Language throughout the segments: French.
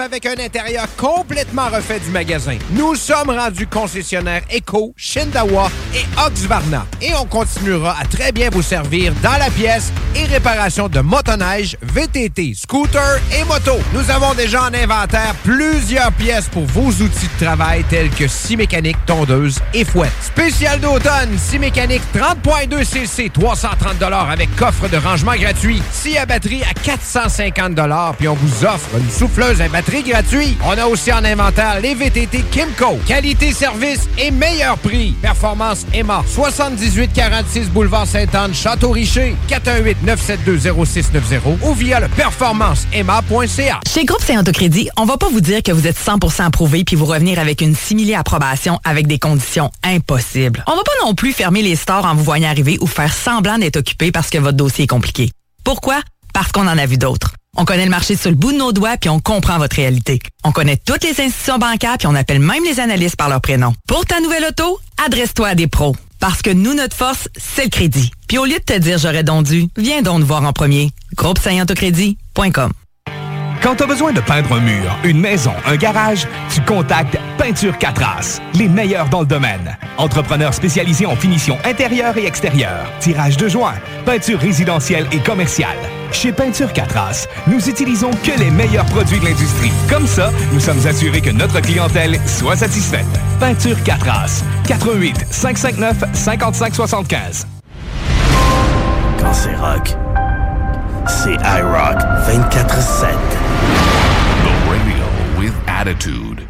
Avec un intérieur complètement refait du magasin. Nous sommes rendus concessionnaires Eco, Shindawa et Oxvarna. Et on continuera à très bien vous servir dans la pièce et réparation de motoneige, VTT, scooter et moto. Nous avons déjà en inventaire plusieurs pièces pour vos outils de travail tels que scie mécanique, tondeuse et fouette. Spécial d'automne, scie mécanique 30.2 cc, 330 avec coffre de rangement gratuit. Scie à batterie à 450 puis on vous offre une souffleuse à batterie gratuite. On a aussi en inventaire les VTT Kimco. Qualité, service et meilleur prix. Performance Emma. 7846 boulevard Sainte-Anne, Château-Richer. 418-972-0690 ou via le performanceemma.ca. Chez Groupe Saint Autocrédit, on va pas vous dire que vous êtes 100% approuvé puis vous revenir avec une simili approbation avec des conditions impossibles. On va pas non plus fermer les stores en vous voyant arriver ou faire semblant d'être occupé parce que votre dossier est compliqué. Pourquoi? Parce qu'on en a vu d'autres. On connaît le marché sur le bout de nos doigts puis on comprend votre réalité. On connaît toutes les institutions bancaires puis on appelle même les analystes par leur prénom. Pour ta nouvelle auto, adresse-toi à des pros. Parce que nous, notre force, c'est le crédit. Puis au lieu de te dire j'aurais donc dû, viens donc nous voir en premier. Groupe Quand tu as besoin de peindre un mur, une maison, un garage, tu contactes Peinture 4 As, les meilleurs dans le domaine. Entrepreneurs spécialisés en finition intérieure et extérieure, tirage de joints, peinture résidentielle et commerciale. Chez Peinture 4 As, nous utilisons que les meilleurs produits de l'industrie. Comme ça, nous sommes assurés que notre clientèle soit satisfaite. Peinture 4 As, 88 559 5575. Quand c'est rock, c'est iRock 24-7. The radio with attitude.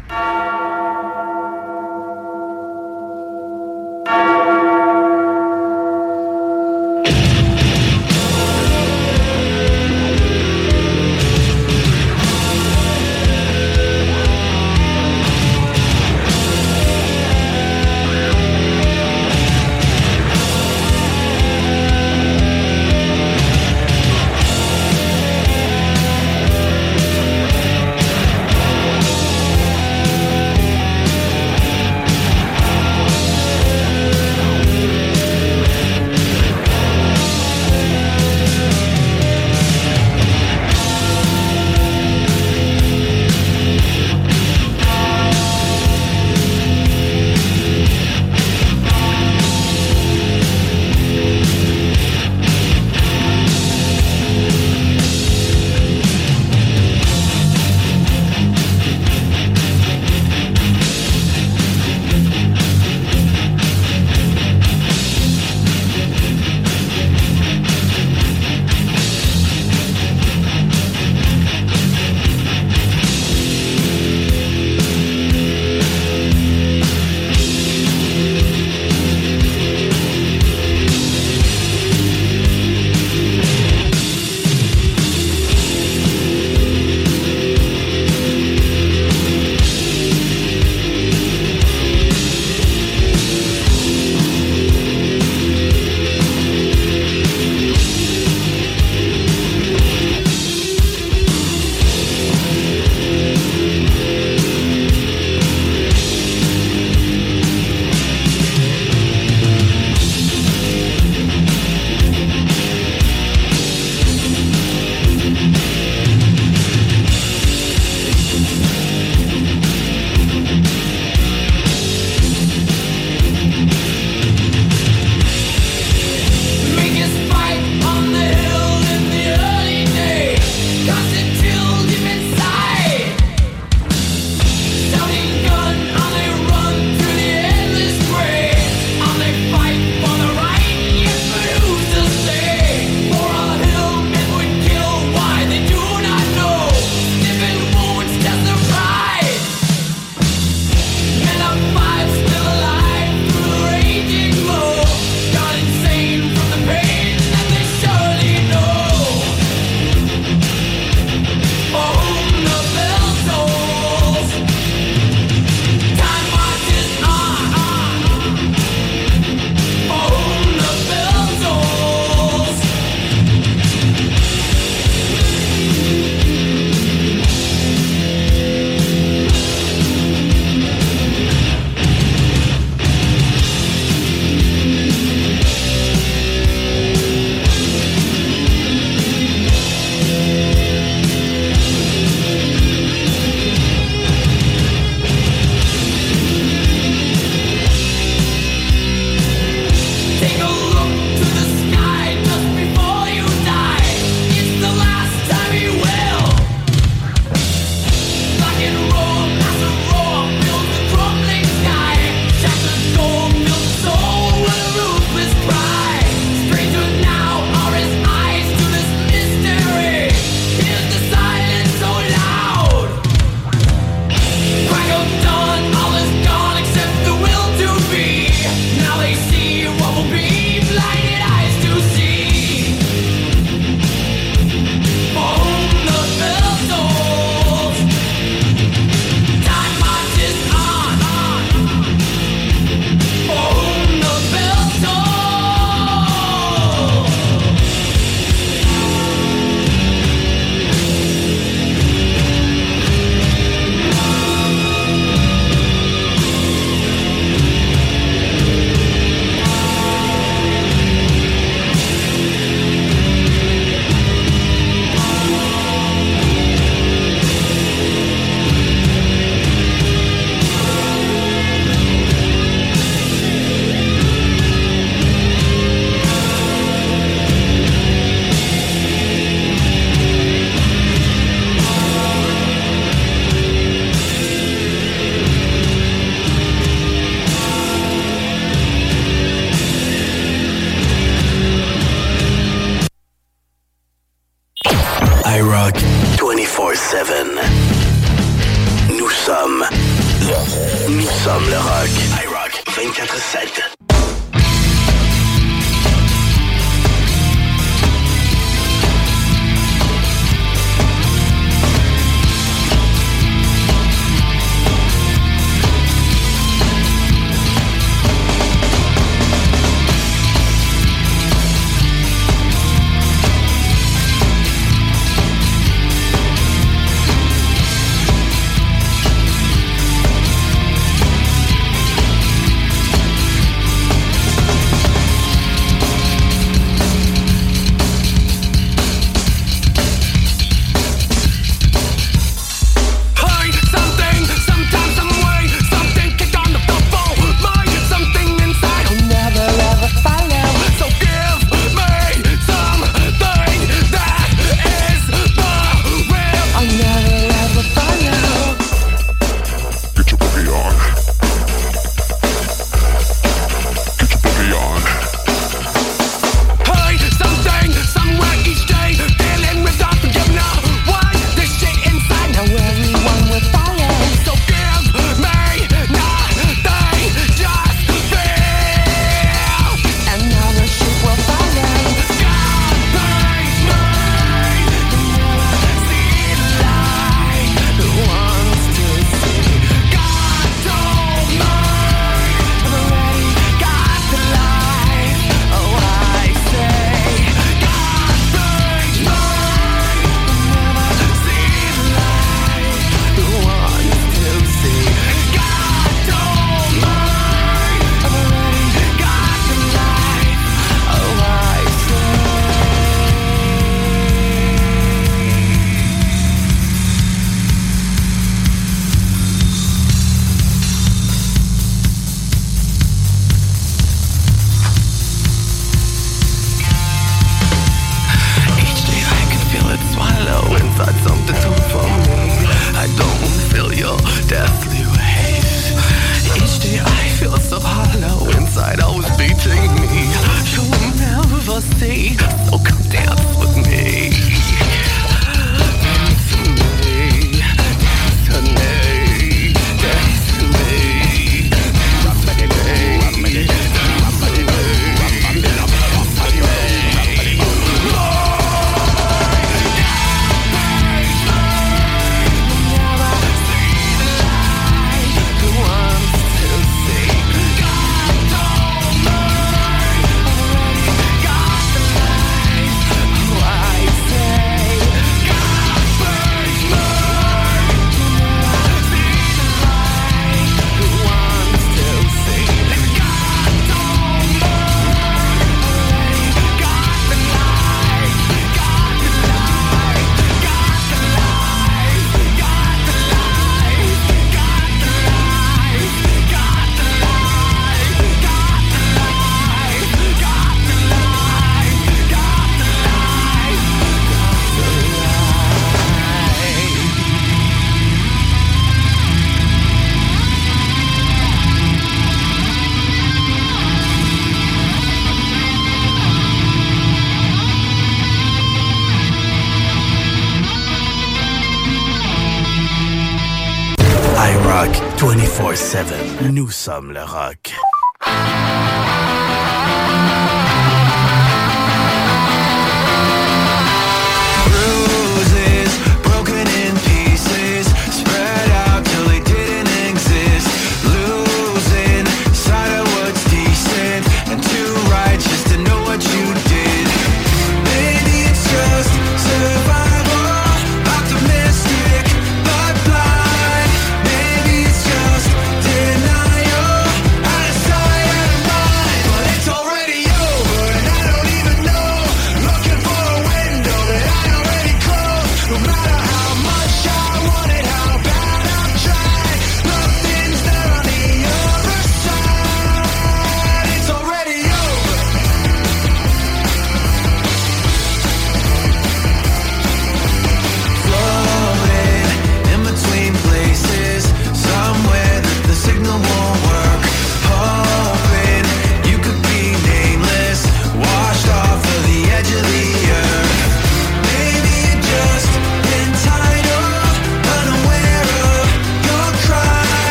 Sommes le.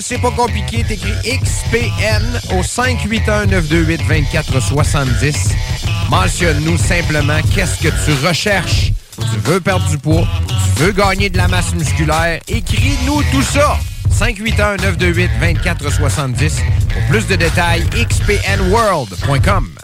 C'est pas compliqué. T'écris XPN au 581-928-2470. Mentionne-nous simplement qu'est-ce que tu recherches. Tu veux perdre du poids? Tu veux gagner de la masse musculaire? Écris-nous tout ça. 581-928-2470. Pour plus de détails, xpnworld.com.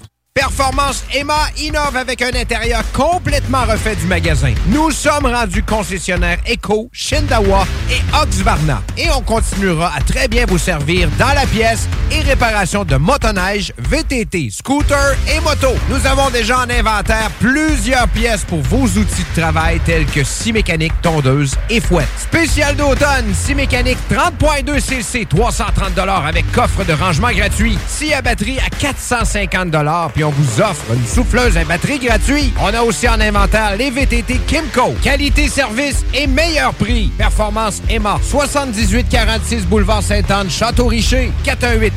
Performance Emma innove avec un intérieur complètement refait du magasin. Nous sommes rendus concessionnaires Eco, Shindawa et Oxvarna. Et on continuera à très bien vous servir dans la pièce et réparation de motoneige, VTT, scooter et moto. Nous avons déjà en inventaire plusieurs pièces pour vos outils de travail tels que scie mécanique, tondeuse et fouette. Spécial d'automne, scie mécanique 30.2 cc, 330 avec coffre de rangement gratuit. Scie à batterie à 450 puis on vous offre une souffleuse à batterie gratuite. On a aussi en inventaire les VTT Kimco. Qualité, service et meilleur prix. Performance Emma. 7846 Boulevard Sainte-Anne, Château-Richer.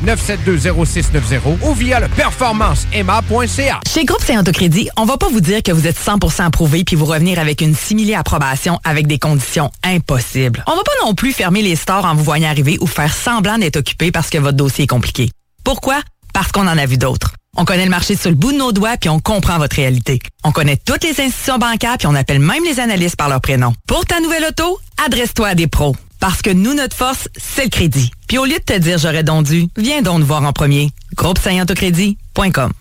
418-972-0690 ou via le performanceemma.ca. Chez Groupe Saint-Autocrédit, on va pas vous dire que vous êtes 100% approuvé puis vous revenir avec une simili approbation avec des conditions impossibles. On va pas non plus fermer les stores en vous voyant arriver ou faire semblant d'être occupé parce que votre dossier est compliqué. Pourquoi? Parce qu'on en a vu d'autres. On connaît le marché sur le bout de nos doigts puis on comprend votre réalité. On connaît toutes les institutions bancaires puis on appelle même les analystes par leur prénom. Pour ta nouvelle auto, adresse-toi à des pros. Parce que nous, notre force, c'est le crédit. Puis au lieu de te dire j'aurais donc dû, viens donc nous voir en premier. Groupe FM.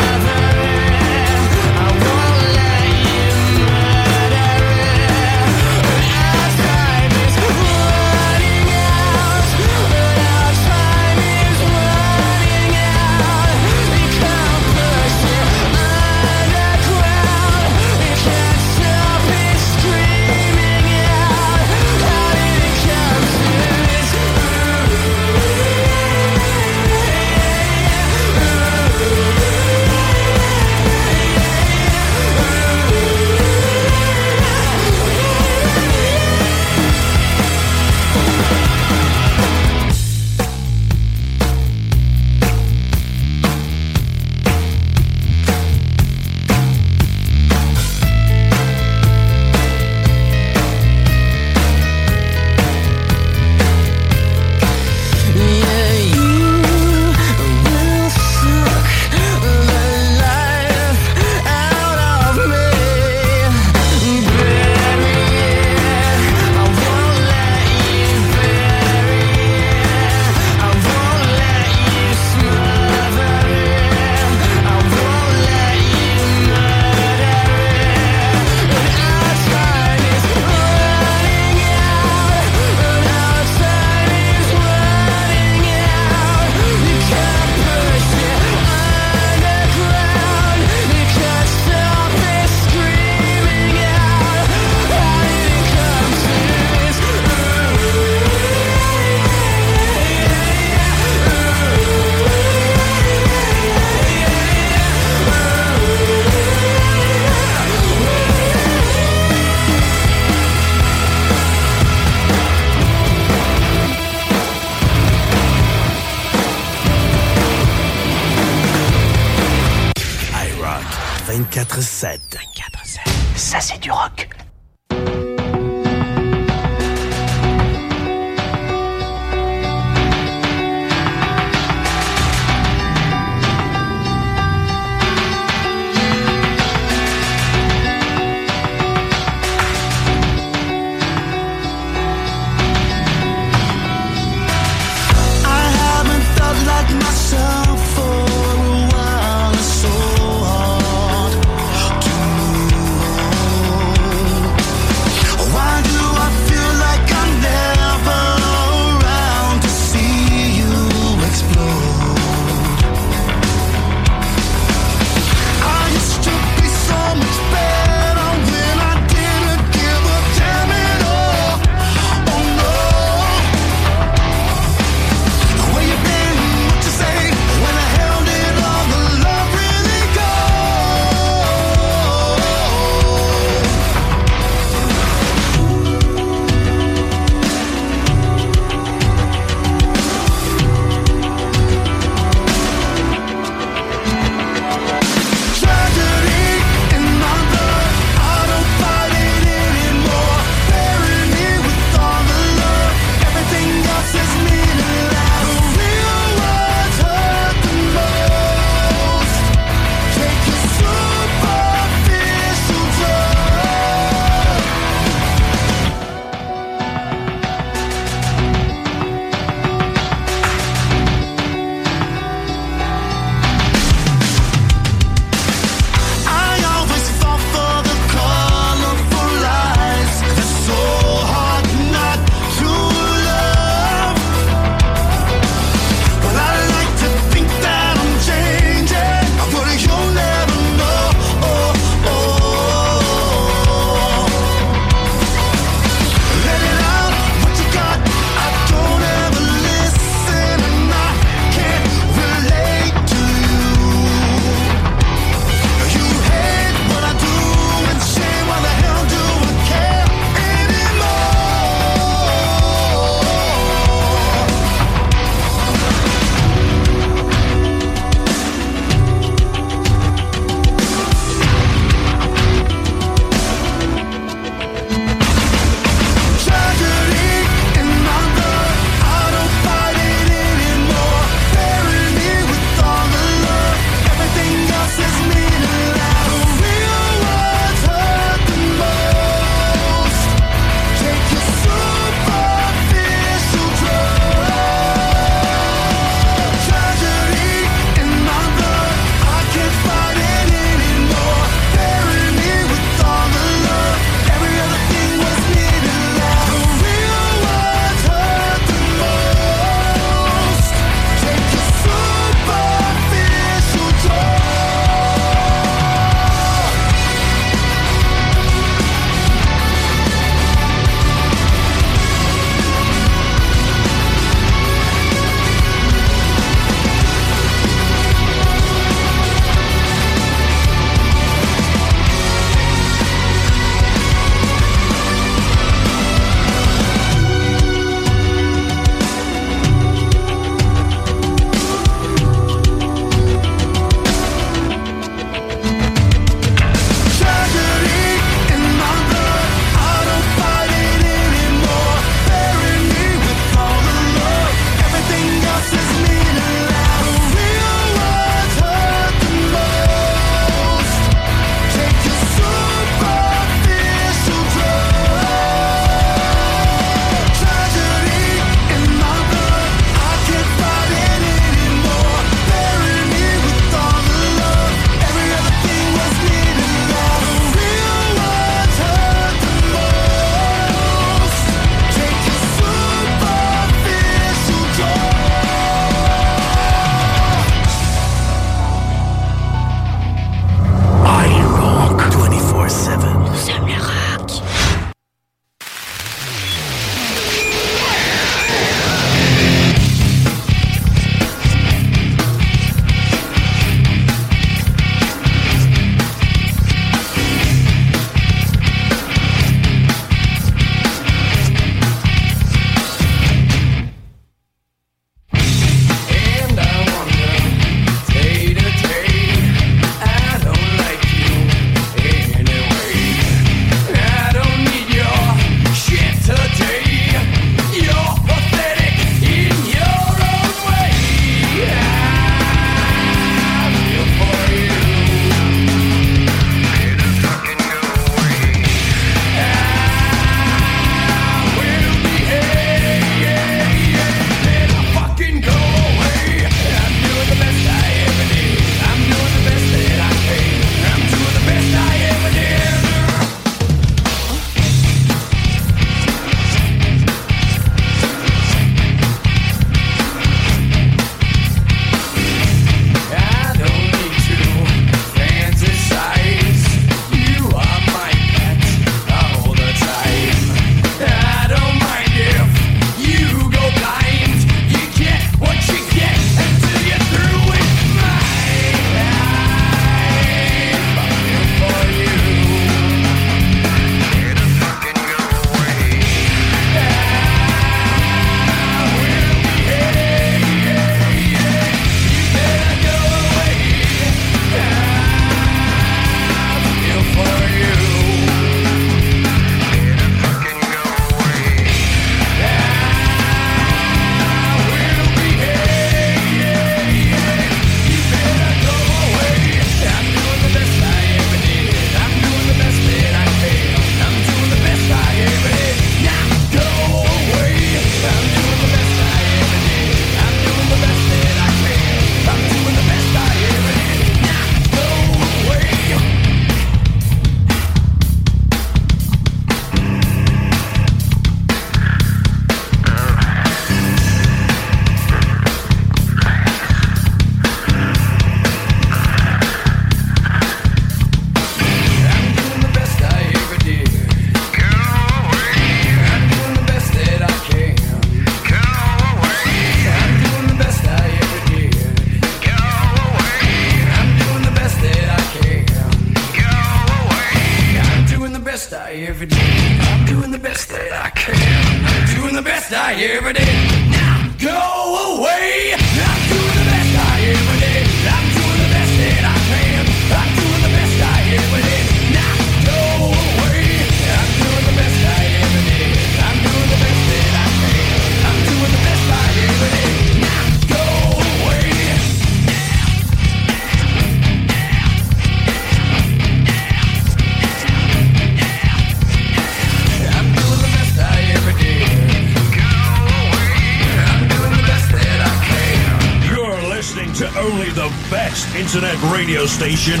station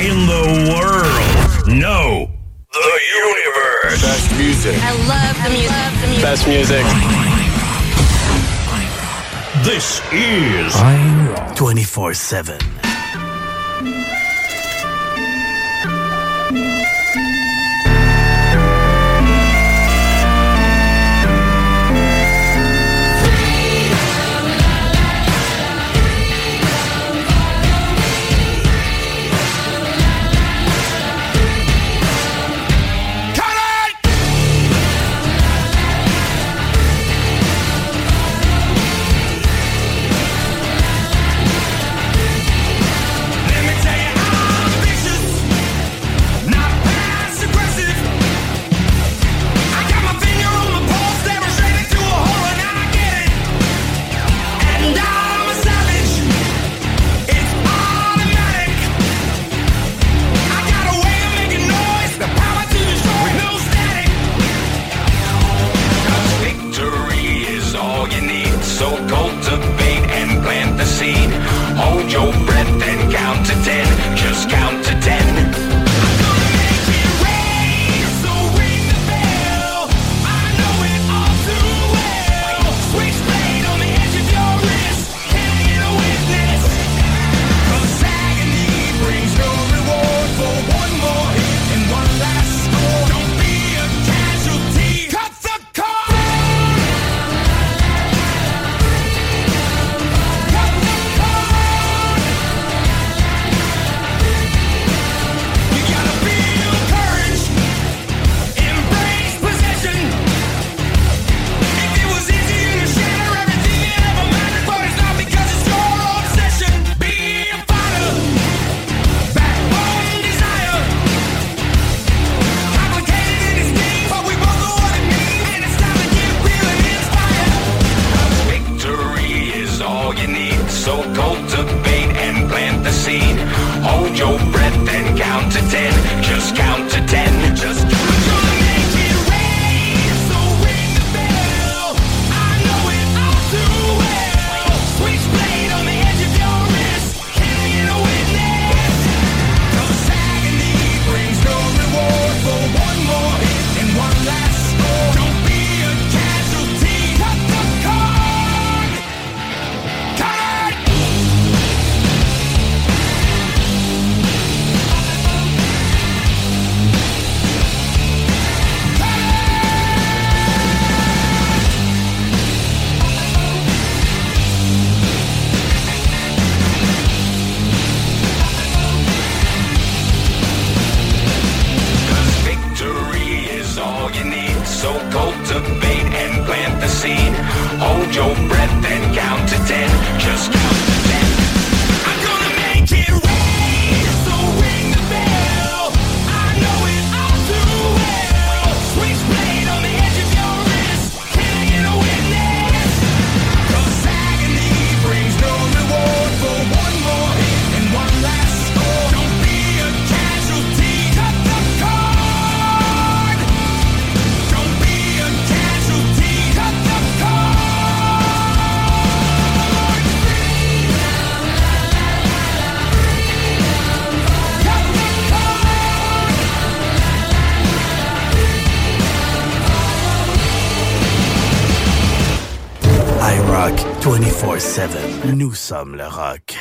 in the world. No, the universe. Best music. I love the music. Best music. This is 24 7. sommes le rock.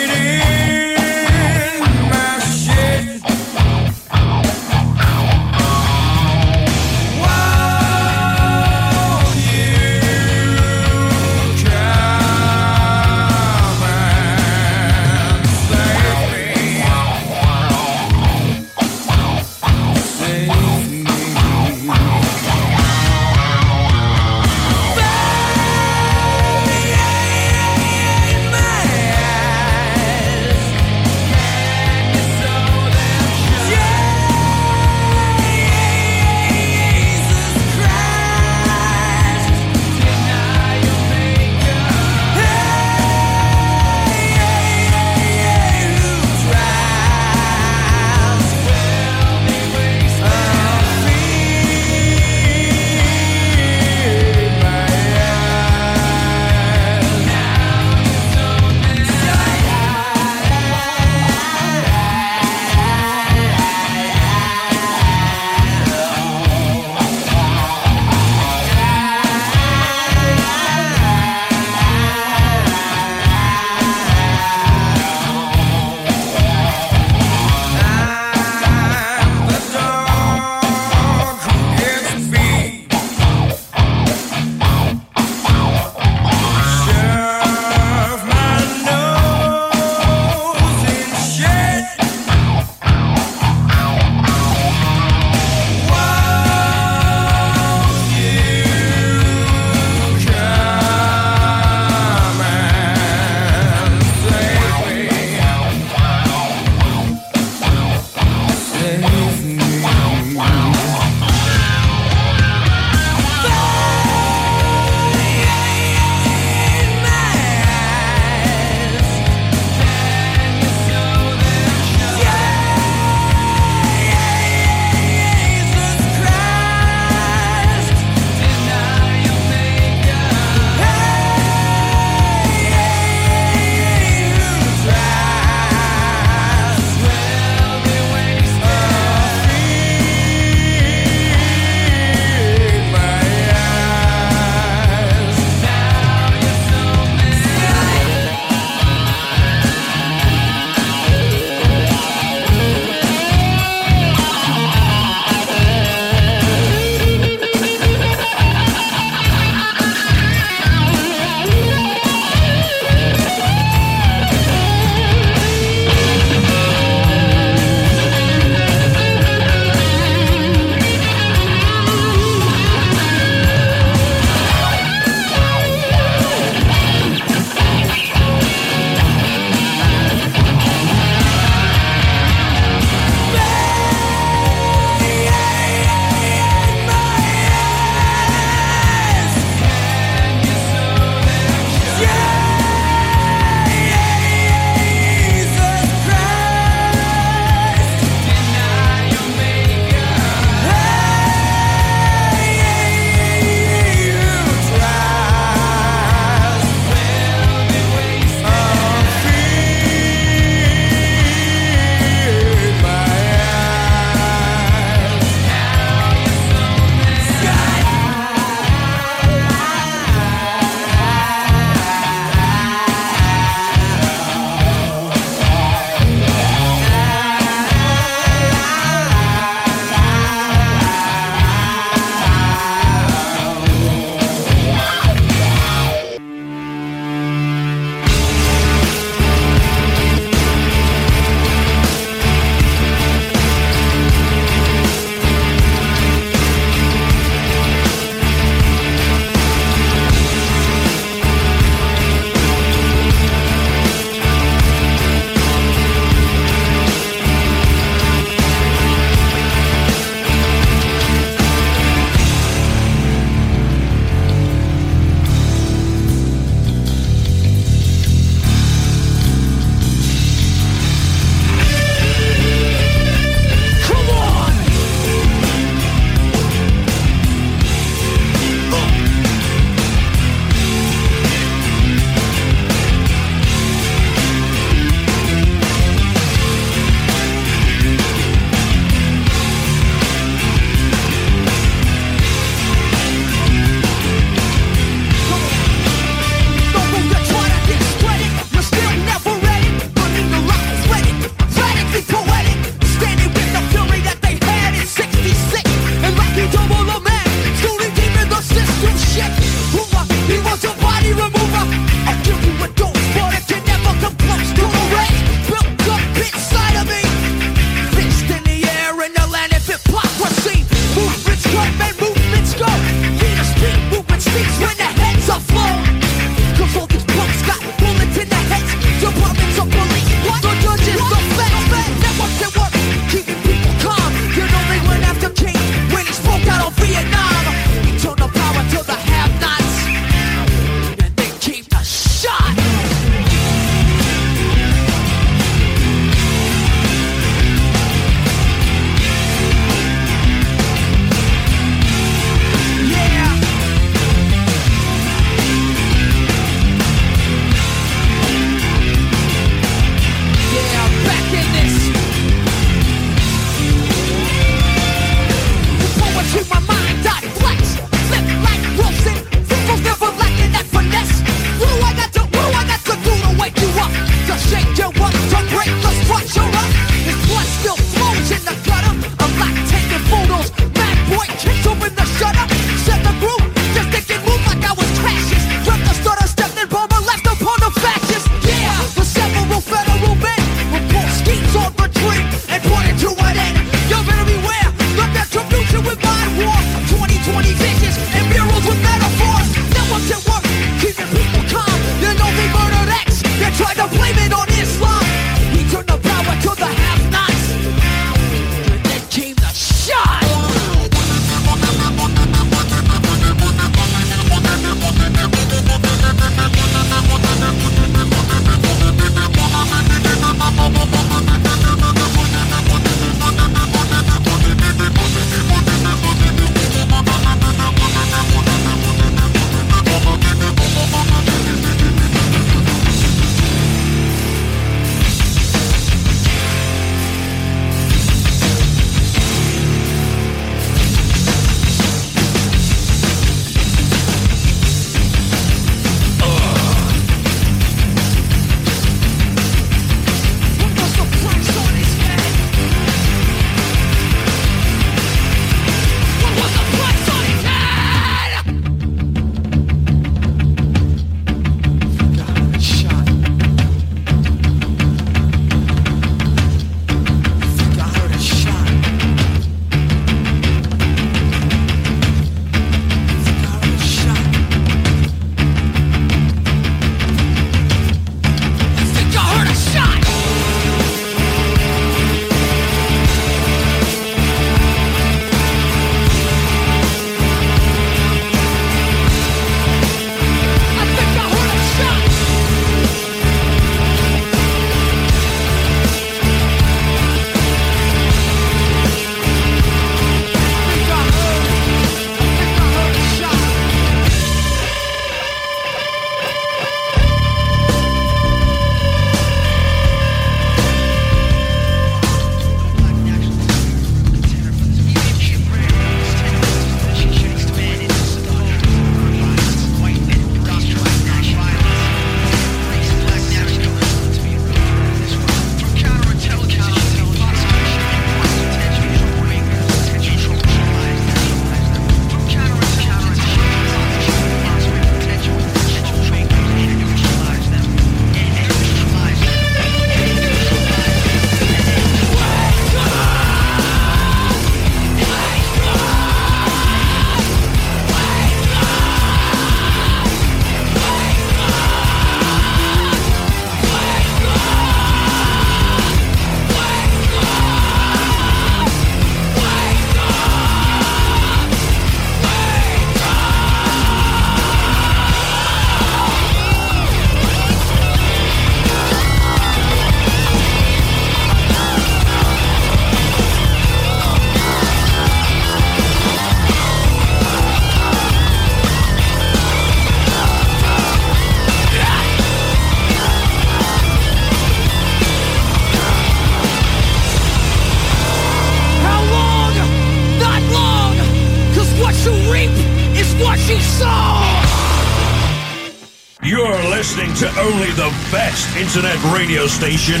Best internet radio station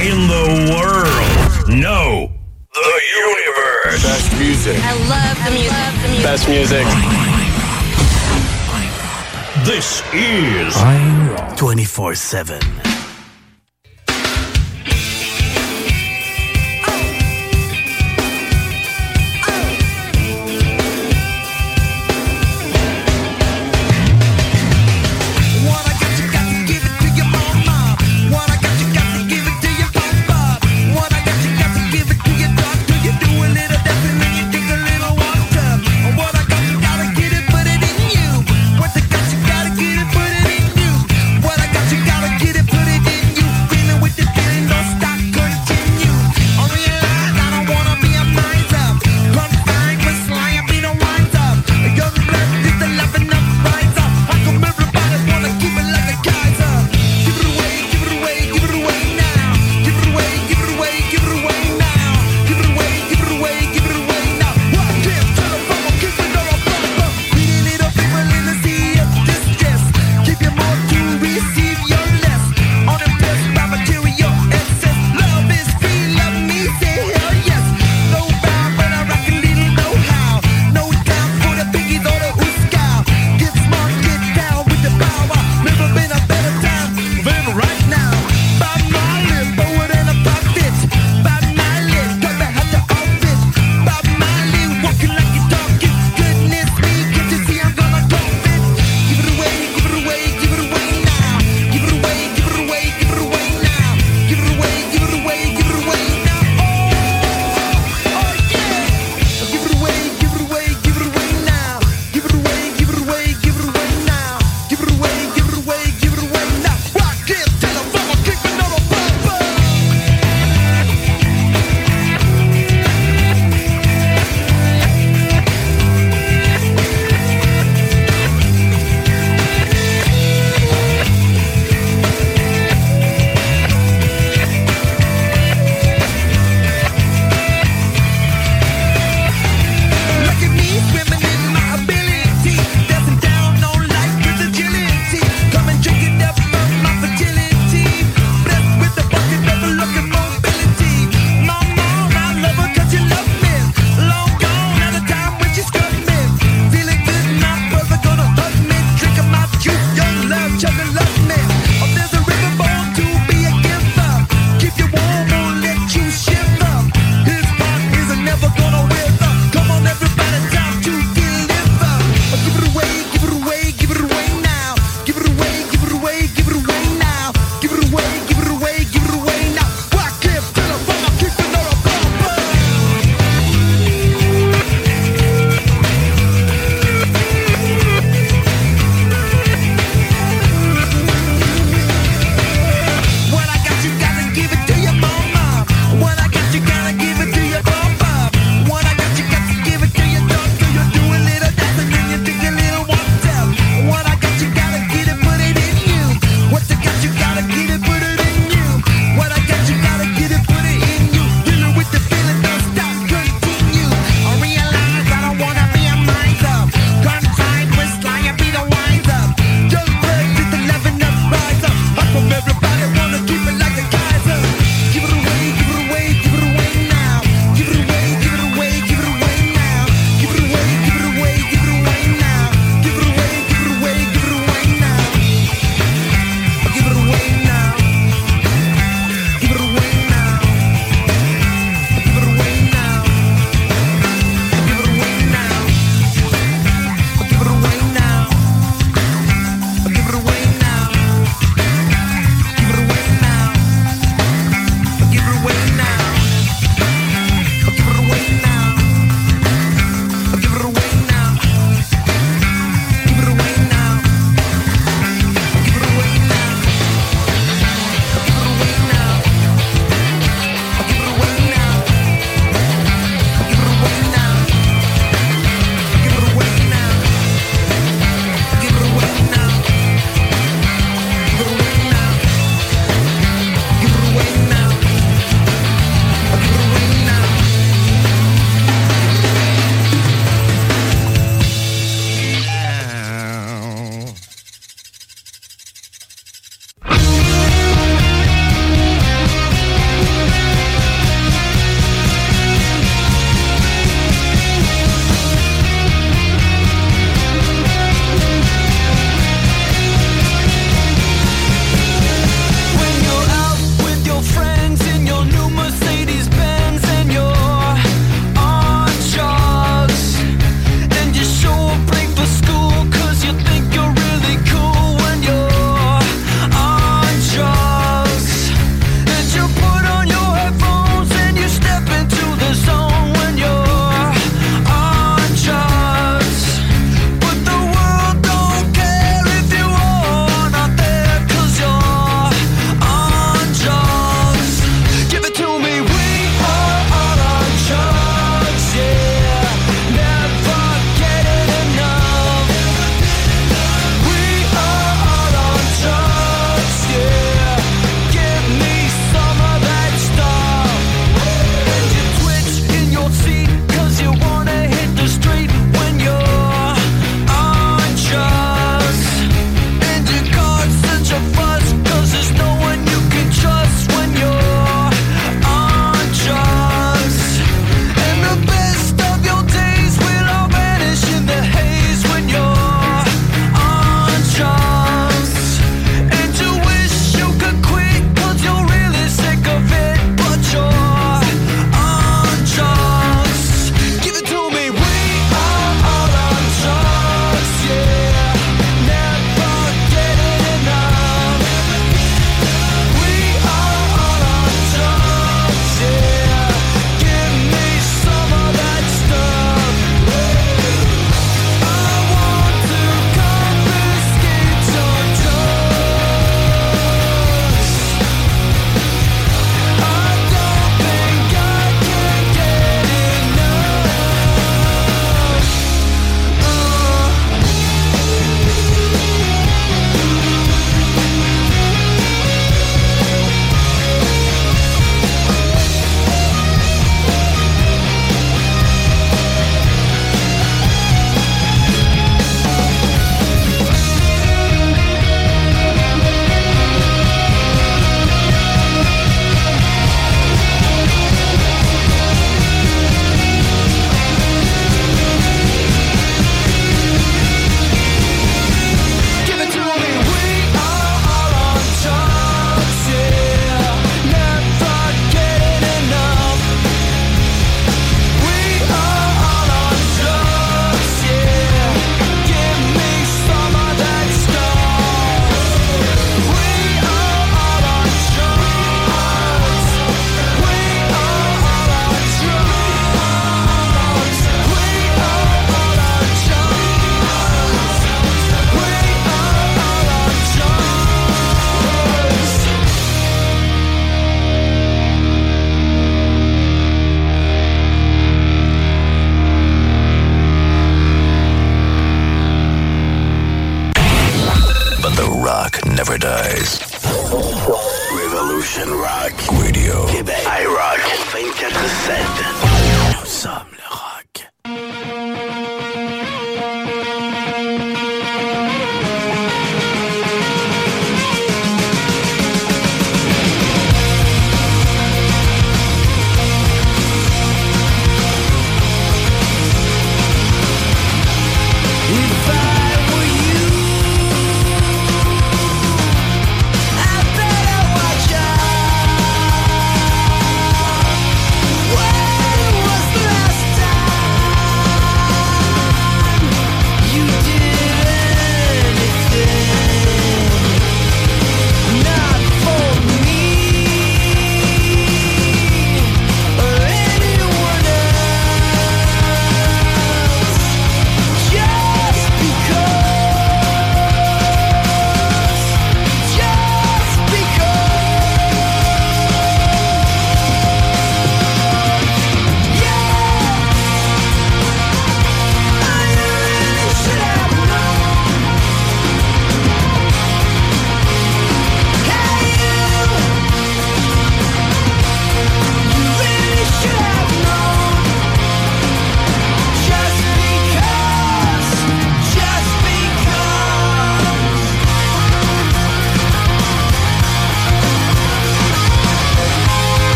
in the world. No, the universe. Best music. I love the music. Best music. This is 24 7.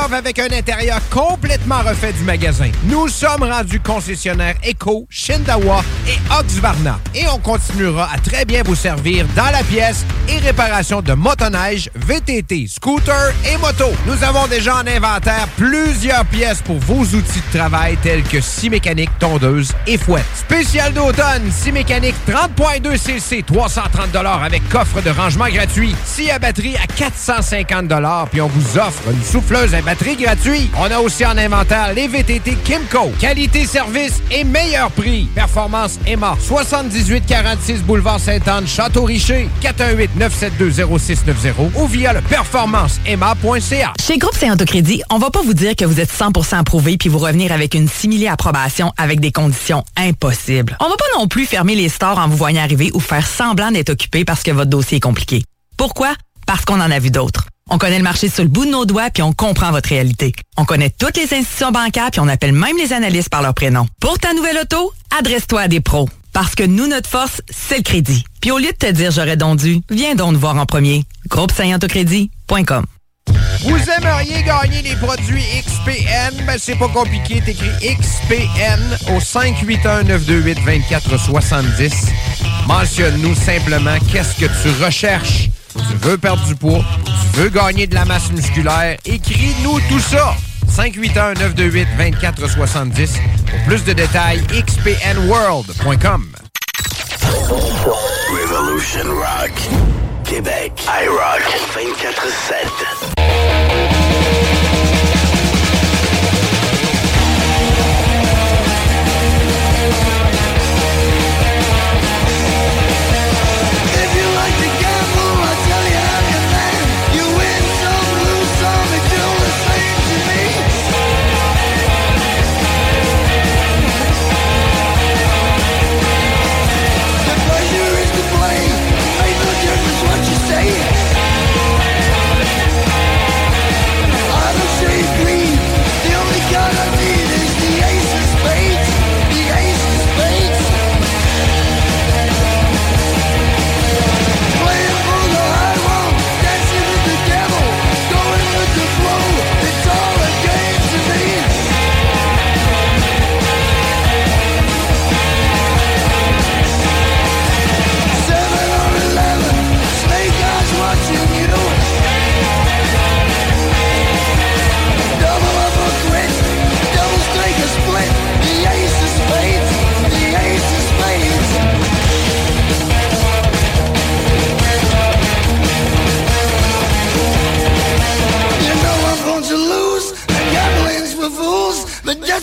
Avec un intérieur complètement refait du magasin. Nous sommes rendus concessionnaires Eco, Shindawa et Oxvarna. Et on continuera à très bien vous servir dans la pièce et réparation de motoneige, VTT, scooter et moto. Nous avons déjà en inventaire plusieurs pièces pour vos outils de travail tels que scie mécanique, tondeuse et fouette. Spécial d'automne, scie mécanique 30.2 cc, 330 avec coffre de rangement gratuit. Scie à batterie à 450 puis on vous offre une souffleuse à batterie gratuite. On a aussi en inventaire les VTT Kimco. Qualité, service et meilleur prix. Performance Emma. 7846 Boulevard Sainte-Anne, Château-Richer. 9720690 ou via le performanceemma.ca. Chez Groupe C Autocrédit, on va pas vous dire que vous êtes 100% approuvé puis vous revenir avec une simili approbation avec des conditions impossibles. On va pas non plus fermer les stores en vous voyant arriver ou faire semblant d'être occupé parce que votre dossier est compliqué. Pourquoi? Parce qu'on en a vu d'autres. On connaît le marché sur le bout de nos doigts puis on comprend votre réalité. On connaît toutes les institutions bancaires puis on appelle même les analystes par leur prénom. Pour ta nouvelle auto, adresse-toi à des pros. Parce que nous, notre force, c'est le crédit. Puis au lieu de te dire j'aurais donc dû, viens donc nous voir en premier. Groupe vous aimeriez gagner les produits XPN? Ben, c'est pas compliqué. T'écris XPN au 581-928-2470. Mentionne-nous simplement qu'est-ce que tu recherches. Tu veux perdre du poids, tu veux gagner de la masse musculaire. Écris-nous tout ça. 581-928-2470. Pour plus de détails, xpnworld.com. Revolution Rock. Québec. I 24-7.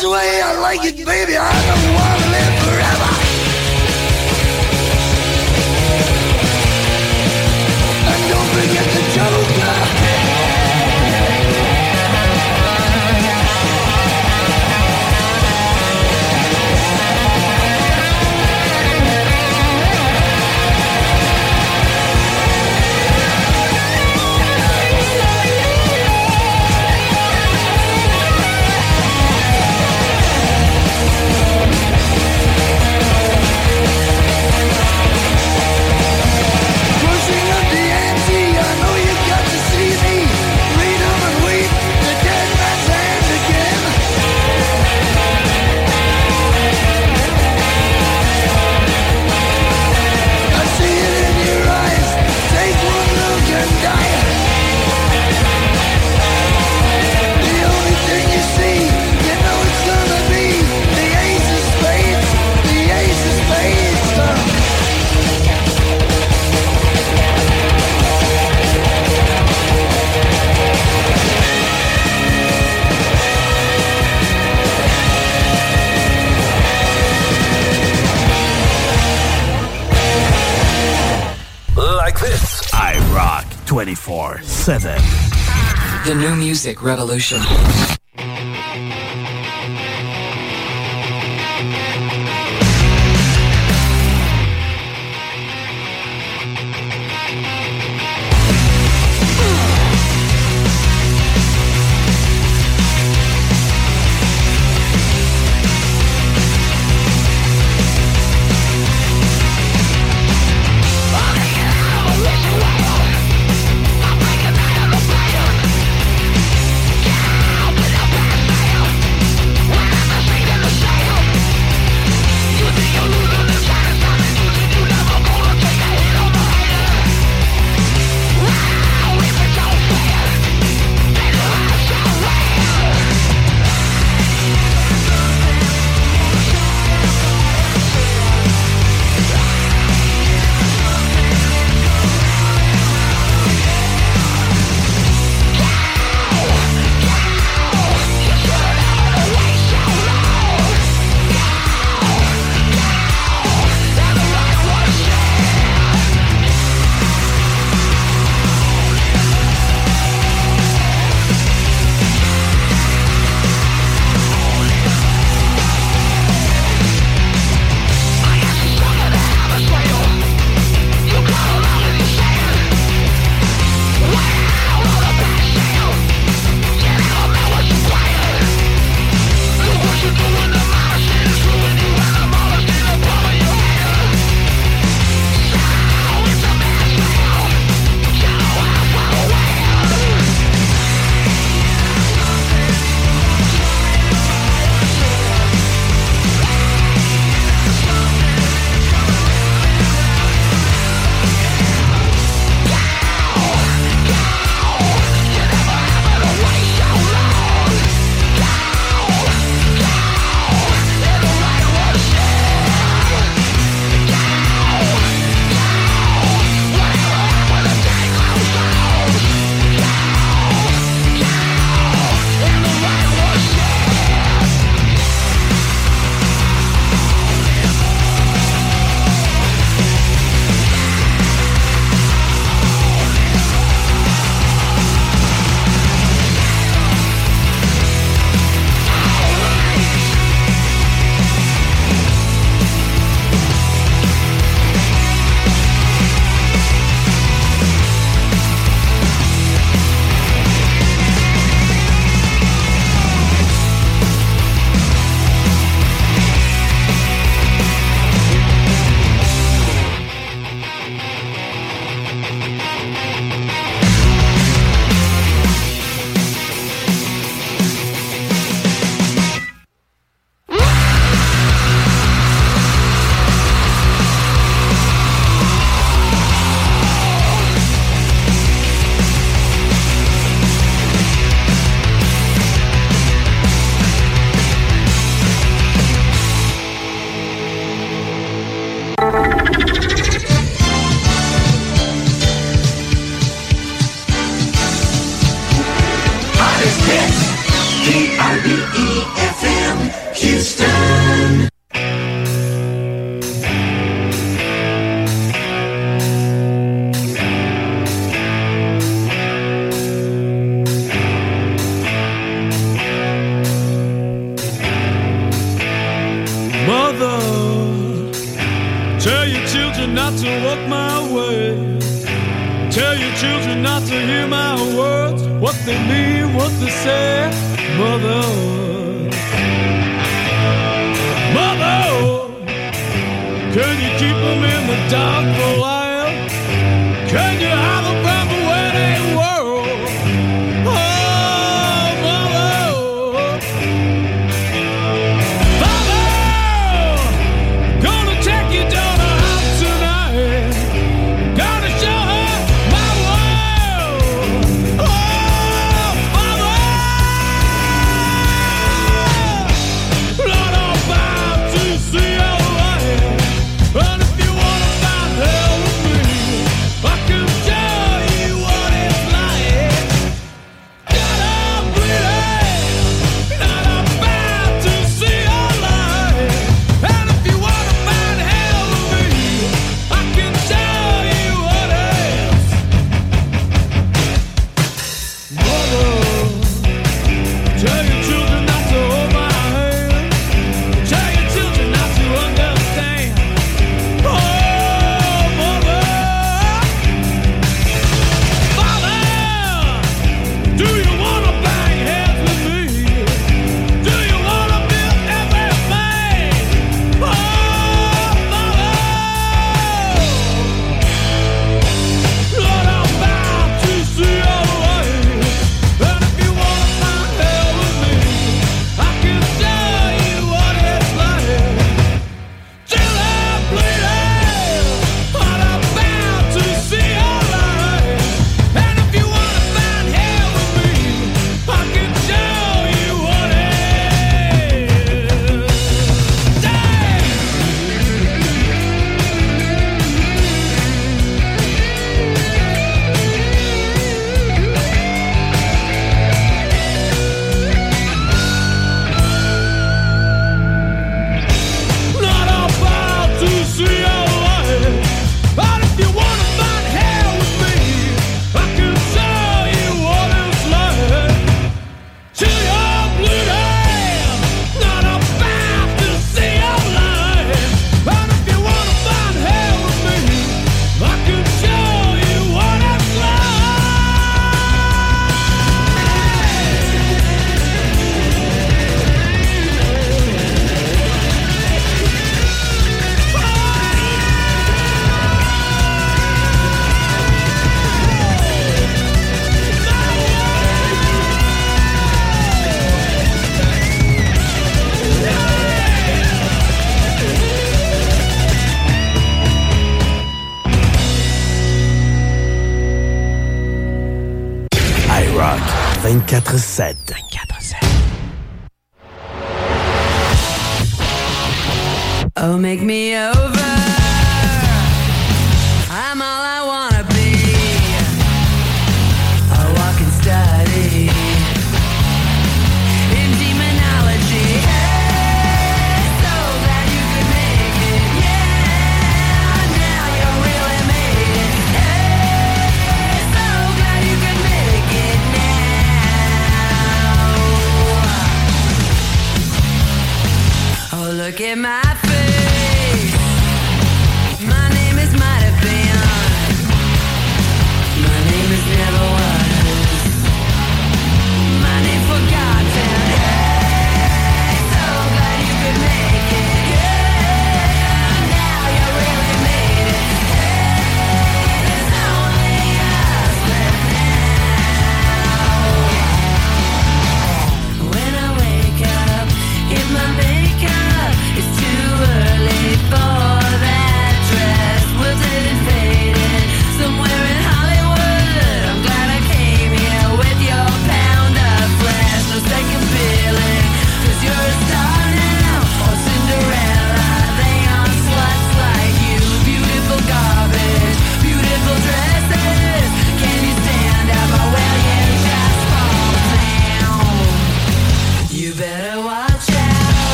this way. I like it, baby. I don't want to live. like this. I rock 24 7. The new music revolution.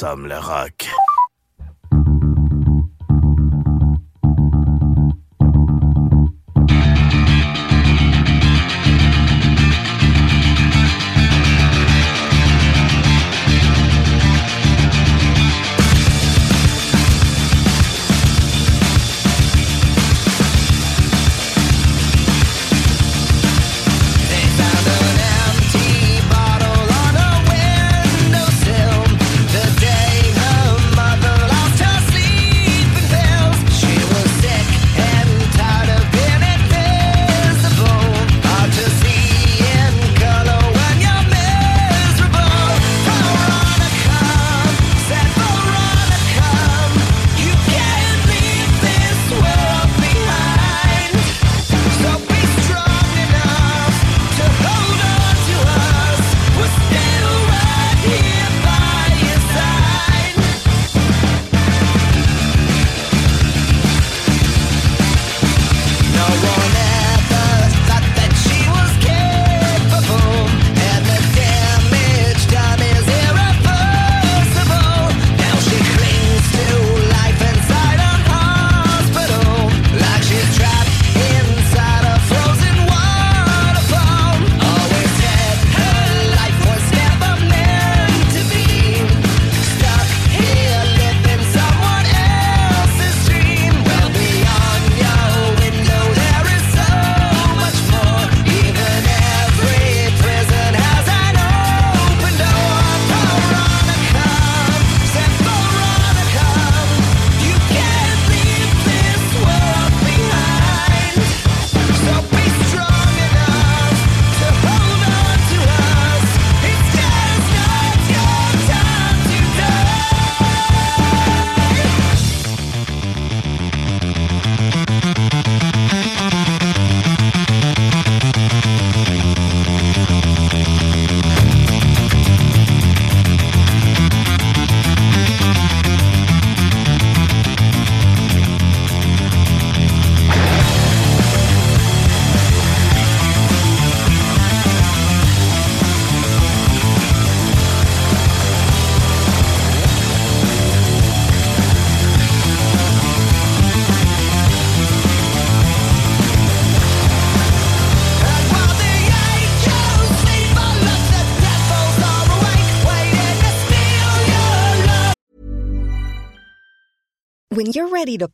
24-7. Nous sommes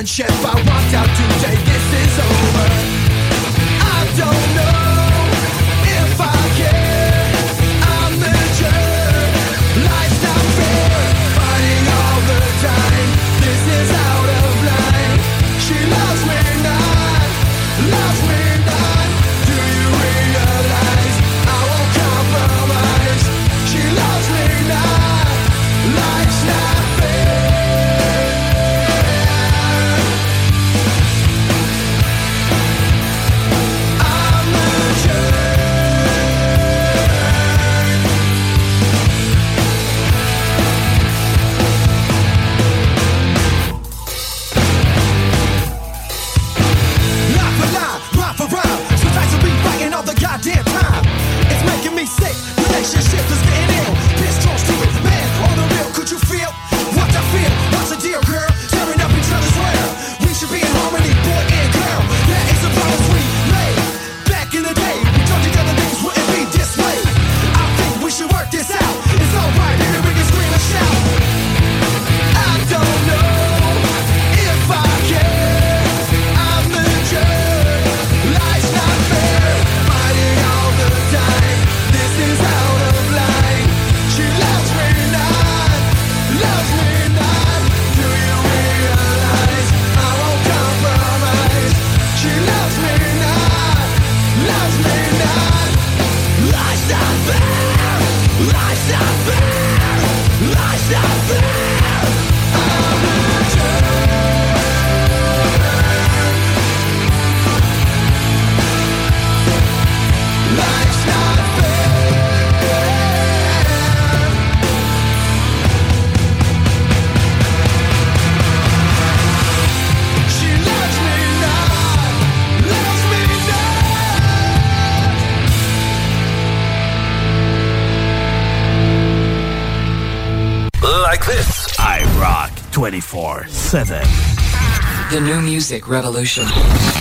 relationship I walked out today 7. The new music revolution.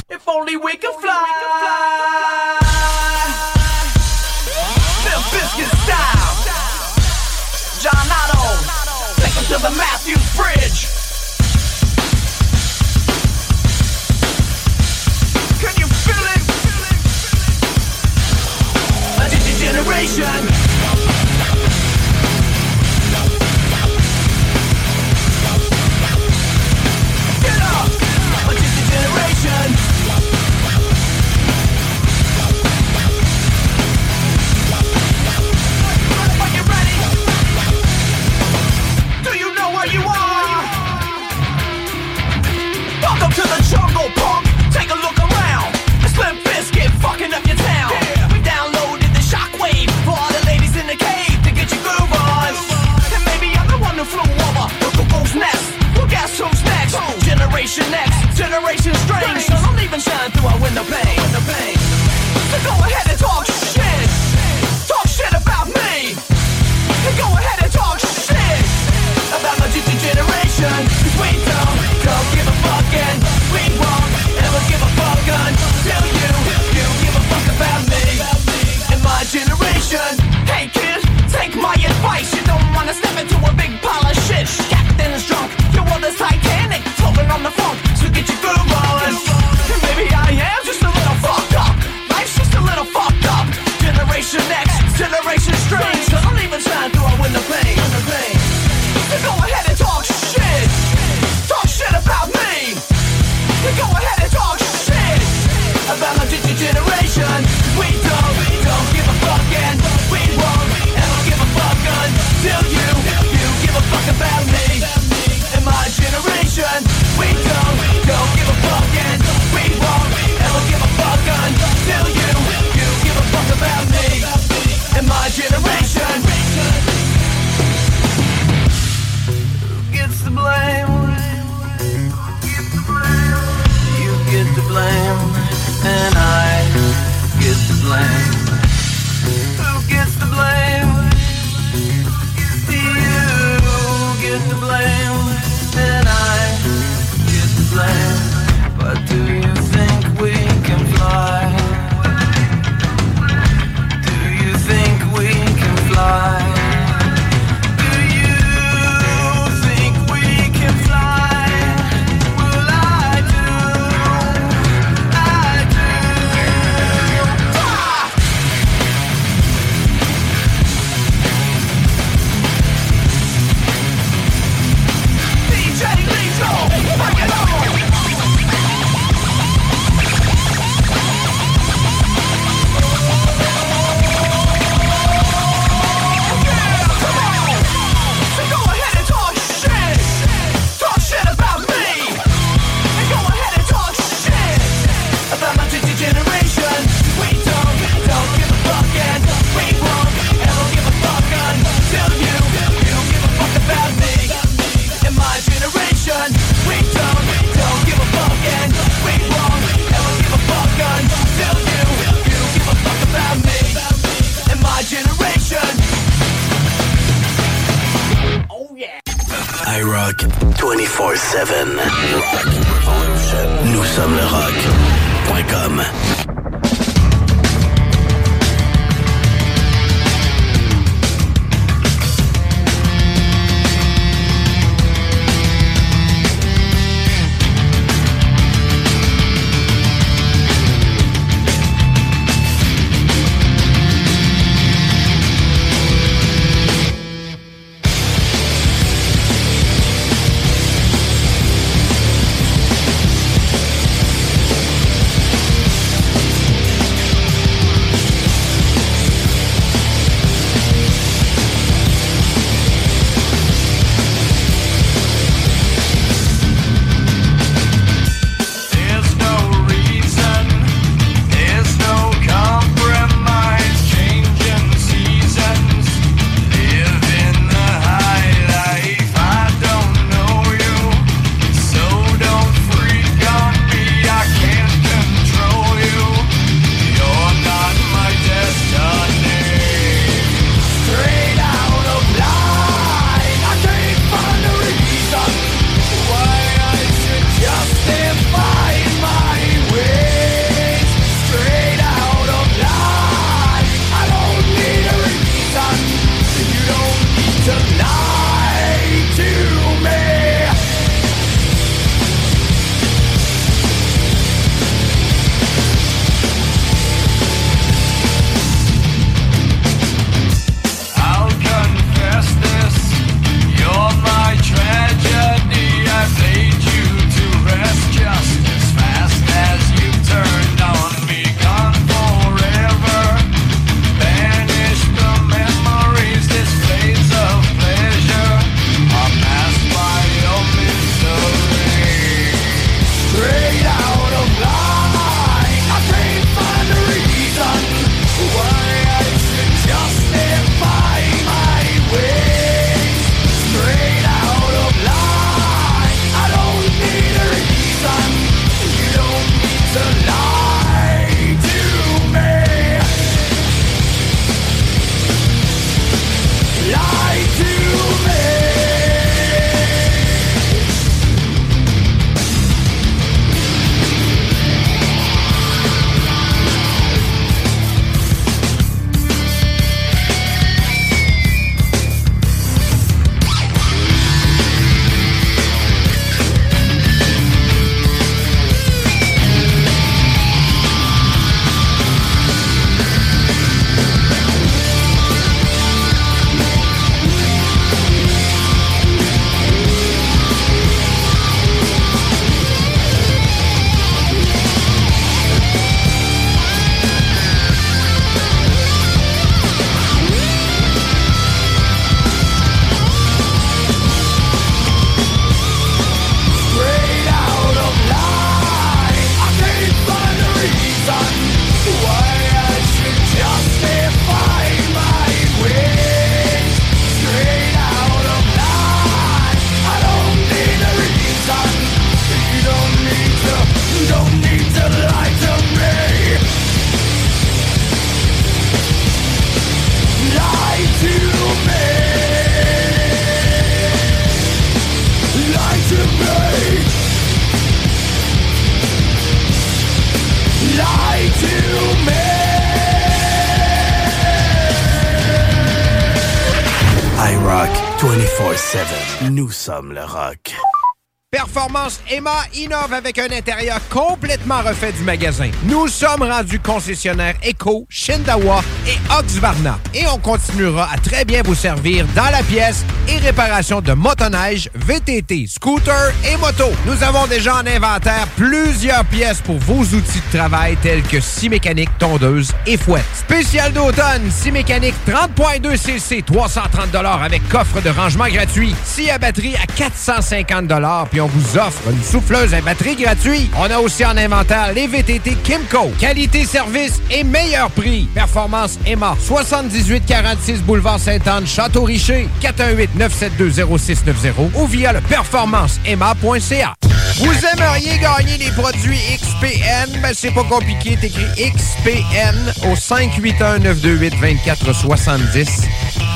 Performance Emma innove avec un intérieur complètement refait du magasin. Nous sommes rendus concessionnaires Eco, Shindawa et Oxvarna. Et on continuera à très bien vous servir dans la pièce et réparation de motoneige, VTT, scooter et moto. Nous avons déjà en inventaire plusieurs pièces pour vos outils de travail tels que scie mécanique, tondeuse et fouette. Spécial d'automne, scie mécanique 30.2 cc, 330 avec coffre de rangement gratuit. Scie à batterie à 450 puis on vous offre une souffleuse à batterie gratuite. On a aussi en inventaire les VTT Kimco. Qualité, service et meilleur prix. Performance Emma. 7846 Boulevard Sainte-Anne, Château-Richer. 418-972-0690 ou via le performanceemma.ca. Vous aimeriez gagner les produits XPN? Ben, c'est pas compliqué. T'écris XPN au 581-928-2470.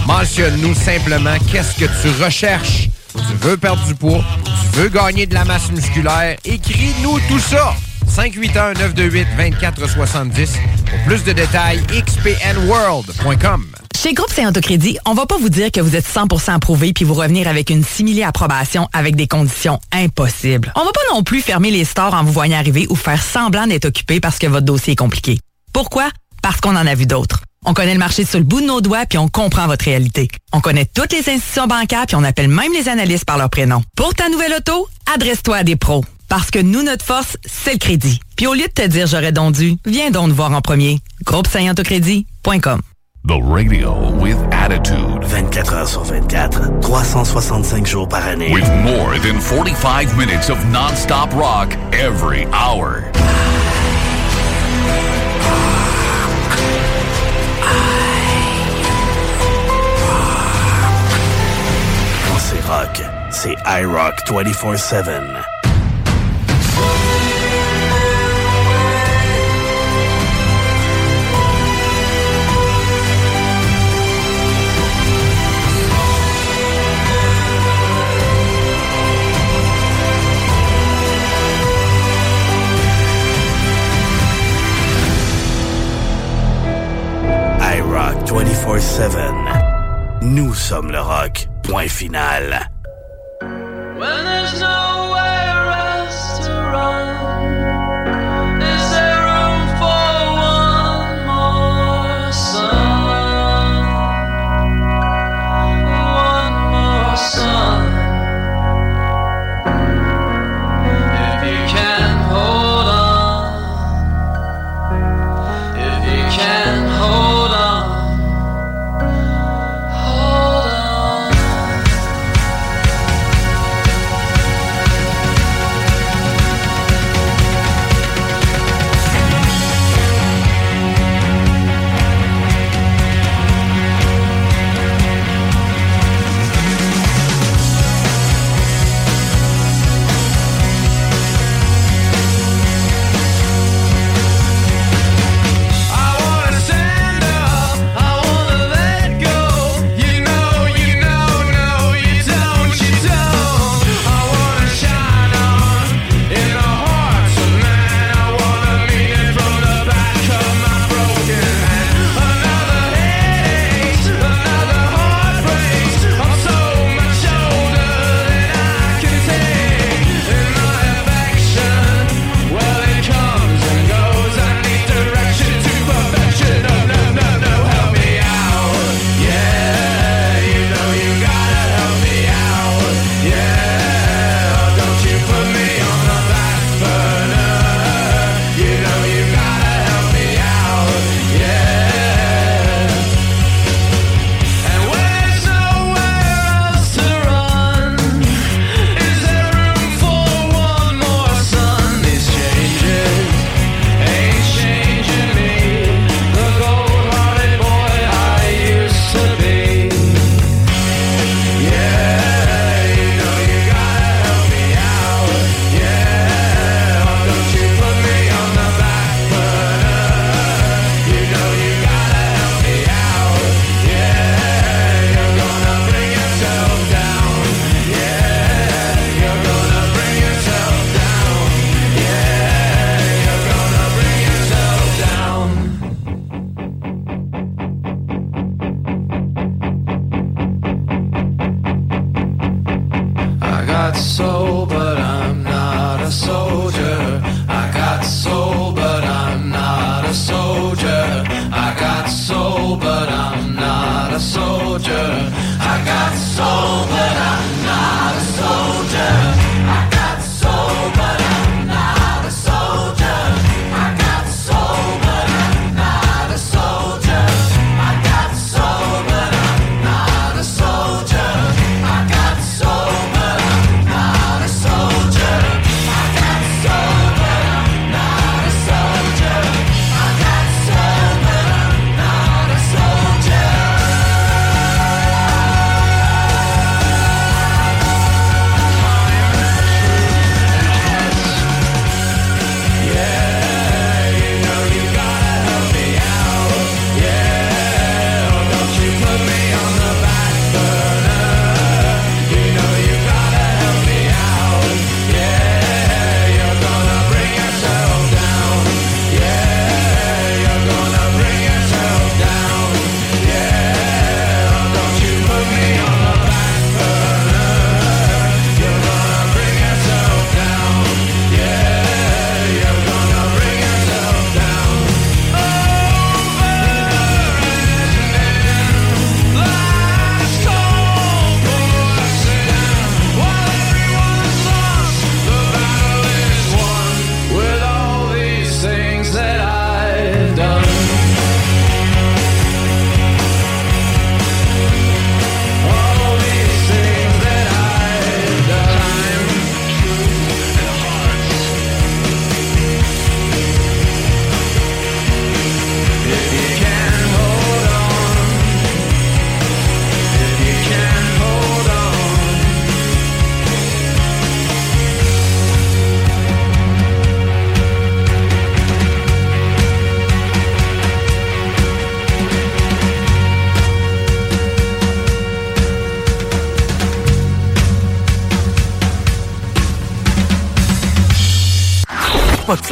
Mentionne-nous simplement qu'est-ce que tu recherches. Tu veux perdre du poids? Veux gagner de la masse musculaire? Écris-nous tout ça! 581-928-2470. Pour plus de détails, xpnworld.com. Chez Groupe Saint-Autocrédit, on va pas vous dire que vous êtes 100% approuvé puis vous revenir avec une simili approbation avec des conditions impossibles. On va pas non plus fermer les stores en vous voyant arriver ou faire semblant d'être occupé parce que votre dossier est compliqué. Pourquoi? Parce qu'on en a vu d'autres. On connaît le marché sur le bout de nos doigts puis on comprend votre réalité. On connaît toutes les institutions bancaires puis on appelle même les analystes par leur prénom. Pour ta nouvelle auto, adresse-toi à des pros. Parce que nous, notre force, c'est le crédit. Puis au lieu de te dire j'aurais donc dû, viens donc nous voir en premier. Groupe Autocrédit.com. The radio with attitude. 24 heures sur 24, 365 jours par année. With more than 45 minutes of non-stop rock every hour. Rock, c'est iRock 24-7. iRock 24-7. Nous sommes le rock. Point final.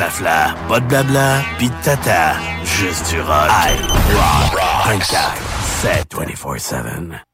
flafla, pas de blabla, pis tata. Juste du rock. I rock. rock. 7/24/7.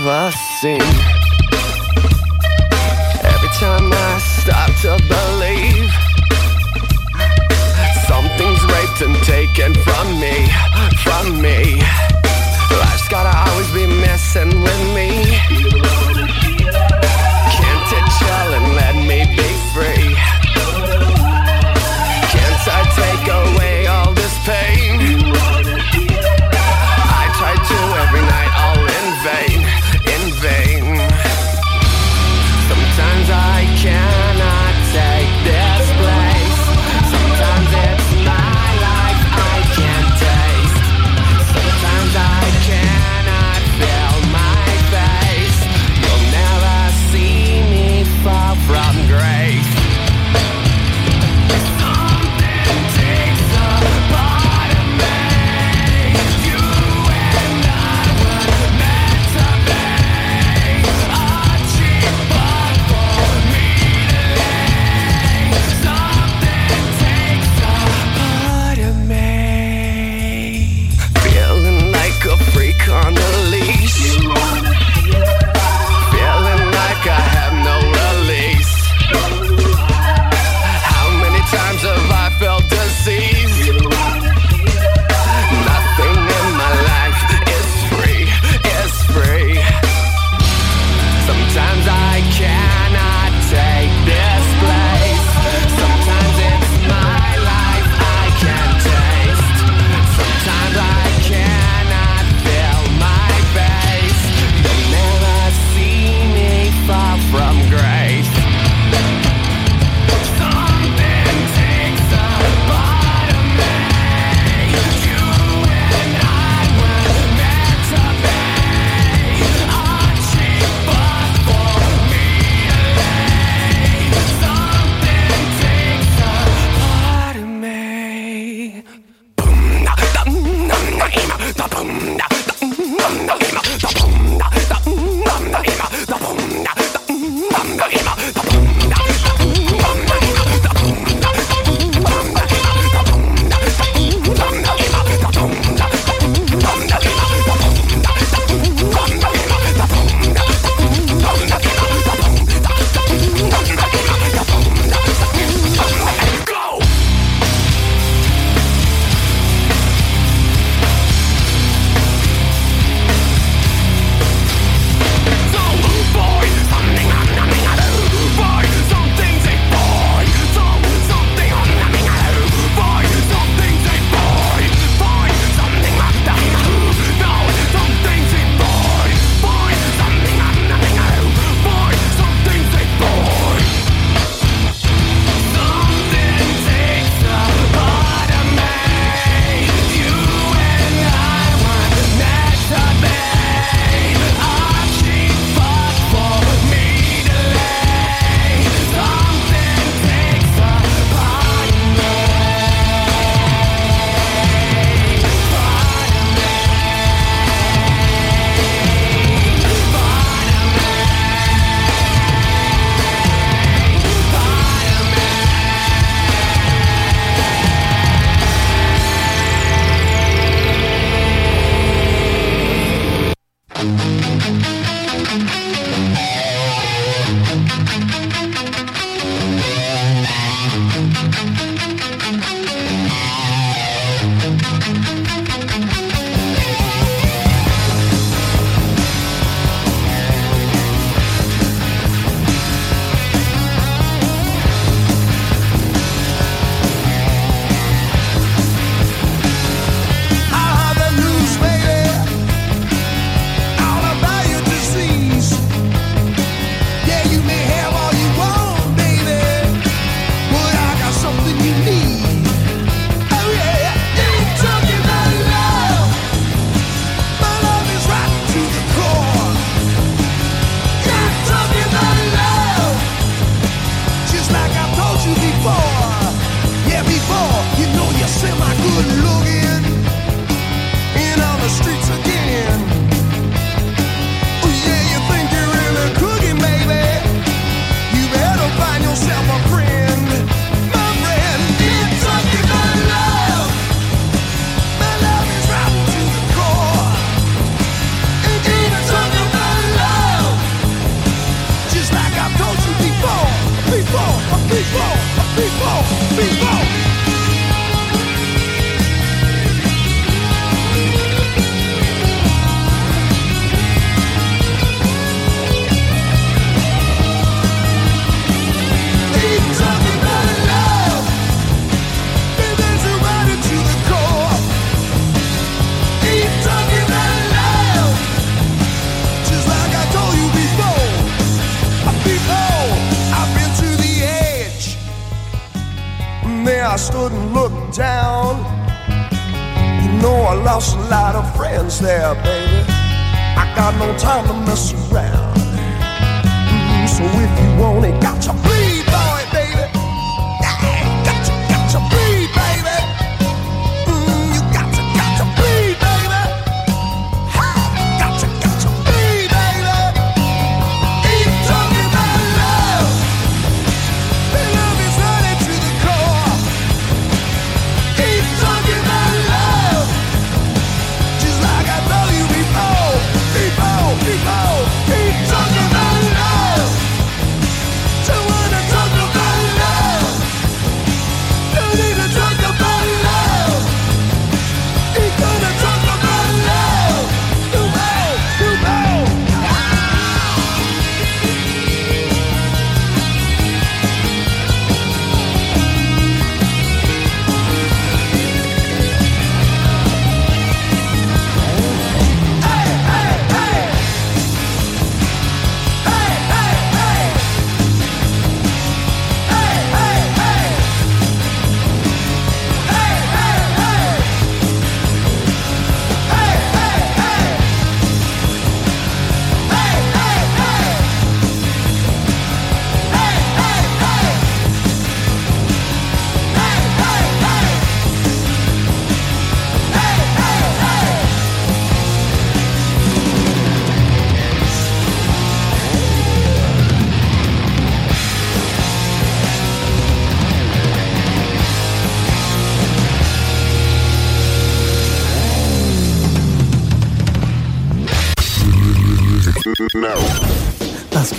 estava. Assim.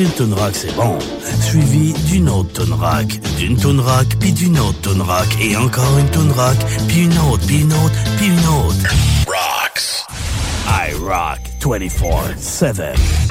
qu'une tune rock, c'est bon. Suivi d'une autre tune rock, d'une tune puis d'une autre tune et encore une tune rock, puis une autre, puis une autre, puis une autre. Rocks. I rock 24-7.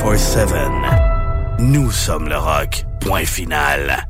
24-7. Nous sommes le rock. Point final.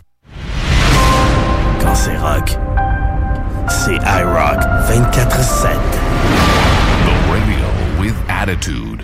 Quand c'est rock, c'est iRock 24-7. The radio with attitude.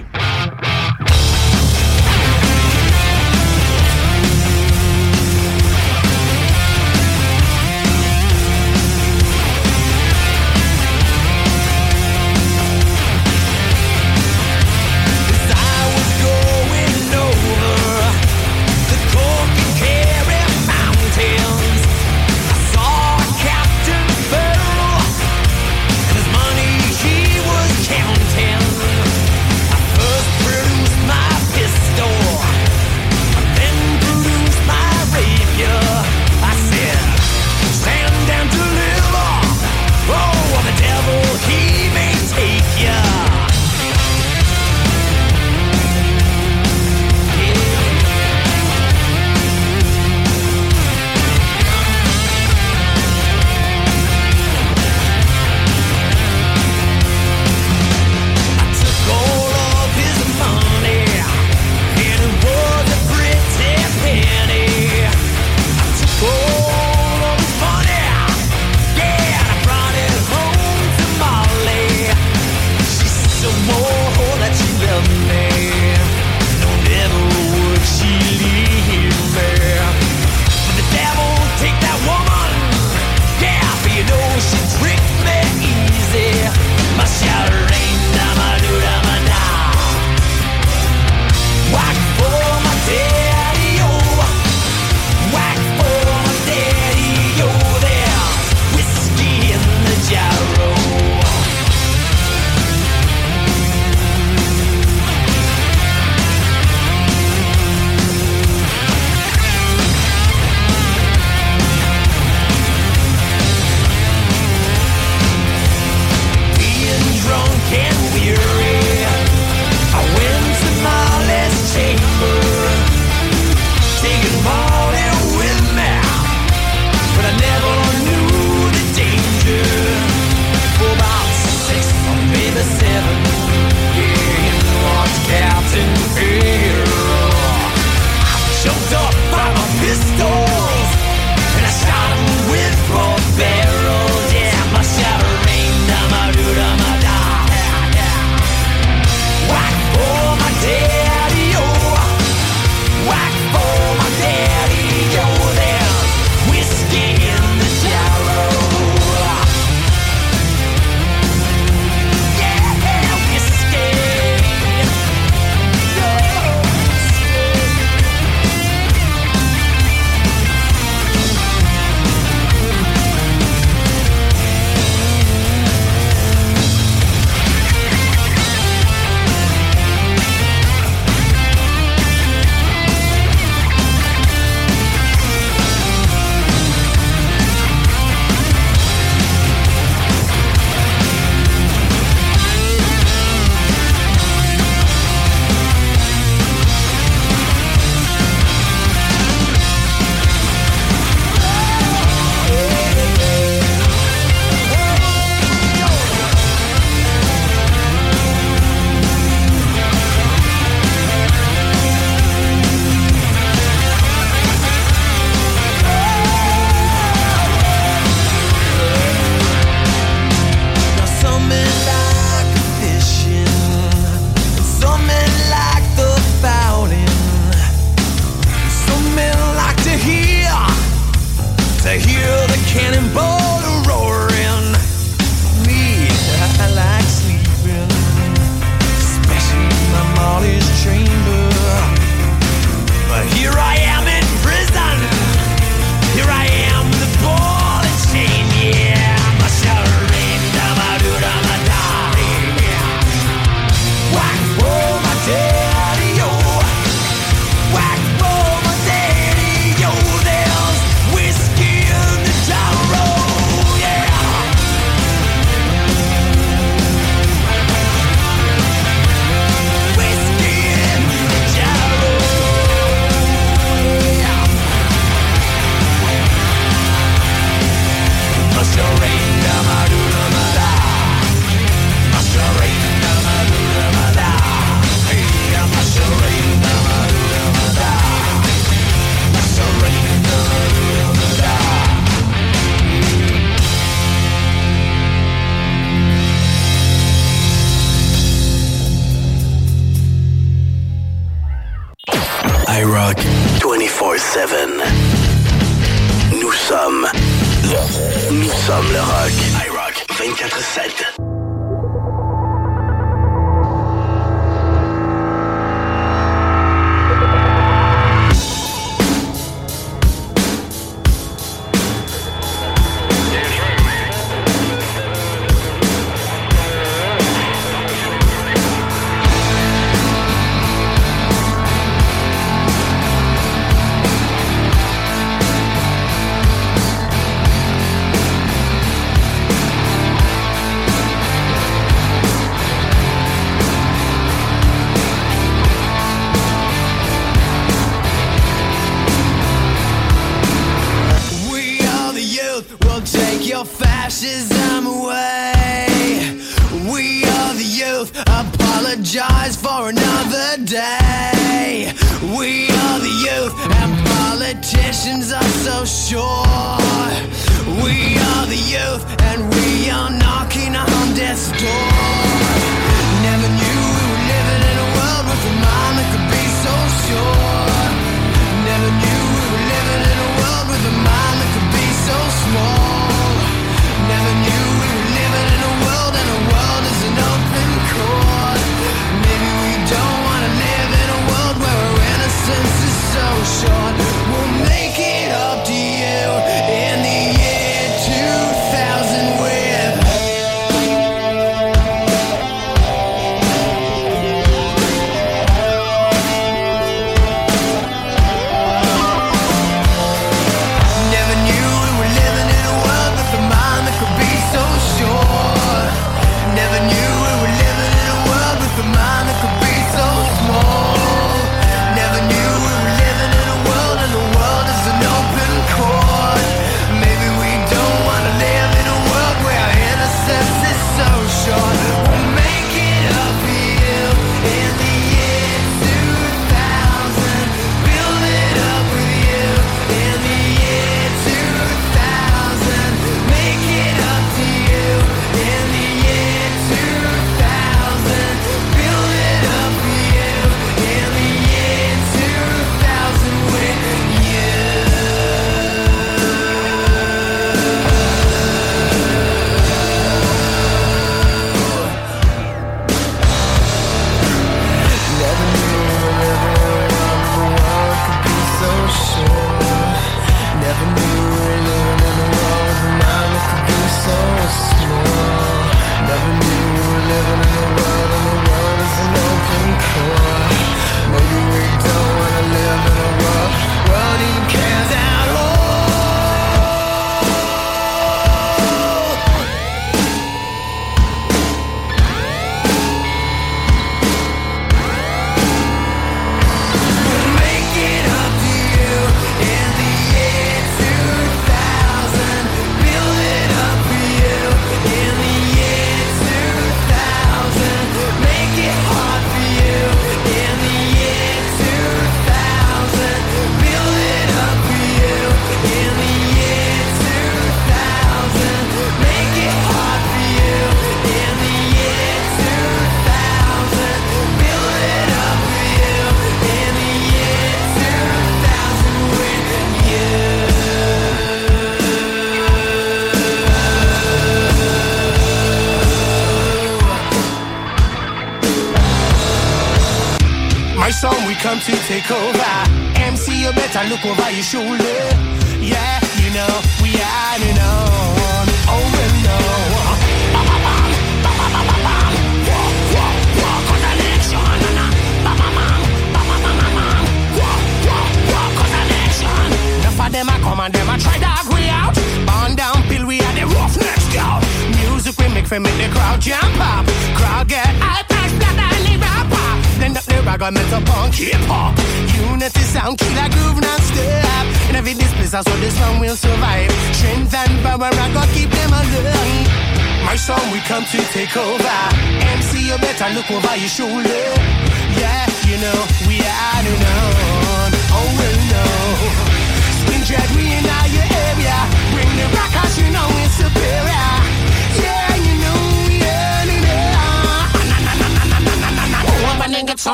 Mexico.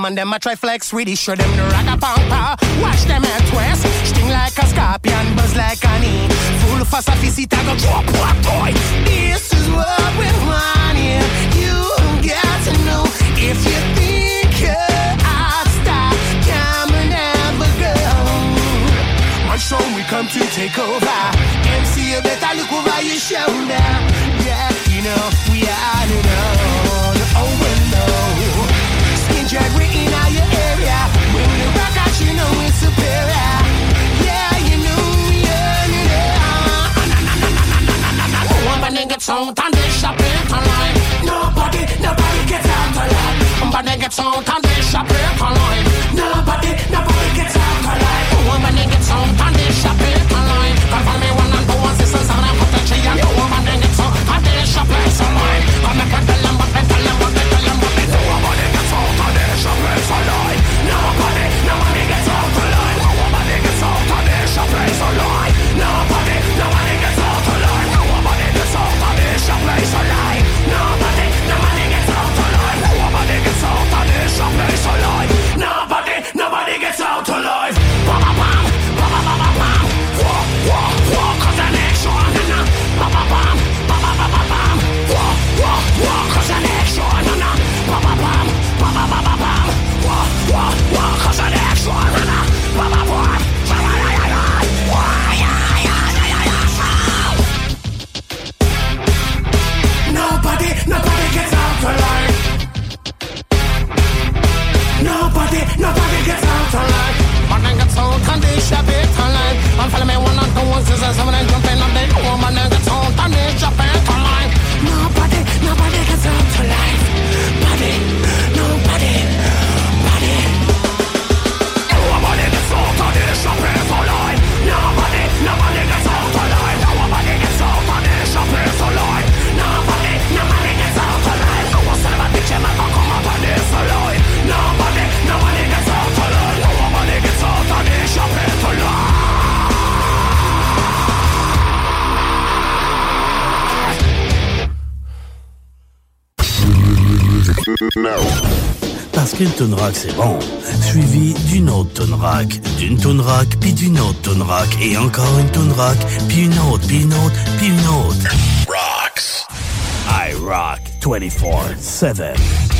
Come and them I try flex really show them the rock a pampa. Watch them head twist, sting like a scorpion, buzz like an e. Full for sophisticate, I go drop what boy. This is what we want here. You got to know if you think I'll stop, come and never go. My show we come to take over. MC, you better look over your shoulder. Yeah, you know we are the known. Oh, out and they shop it online. Nobody, nobody gets out alive. Gets out and they shop it online. Nobody, nobody gets out alive. Woman gets out and they shop it online. Come for me one and two and and I'm potential. And woman gets out and they shop it online. Come and tell and they shop it online. I'm following one the ones, someone I'm jumping on the woman and and they shop it online. Nobody, nobody gets up to life. Parce qu'une tune rock c'est bon, suivi d'une autre tune rock, d'une tune rock, puis d'une autre tune rock, et encore une tune rock, puis une autre, puis une autre, puis une autre. Rocks. I rock 24-7.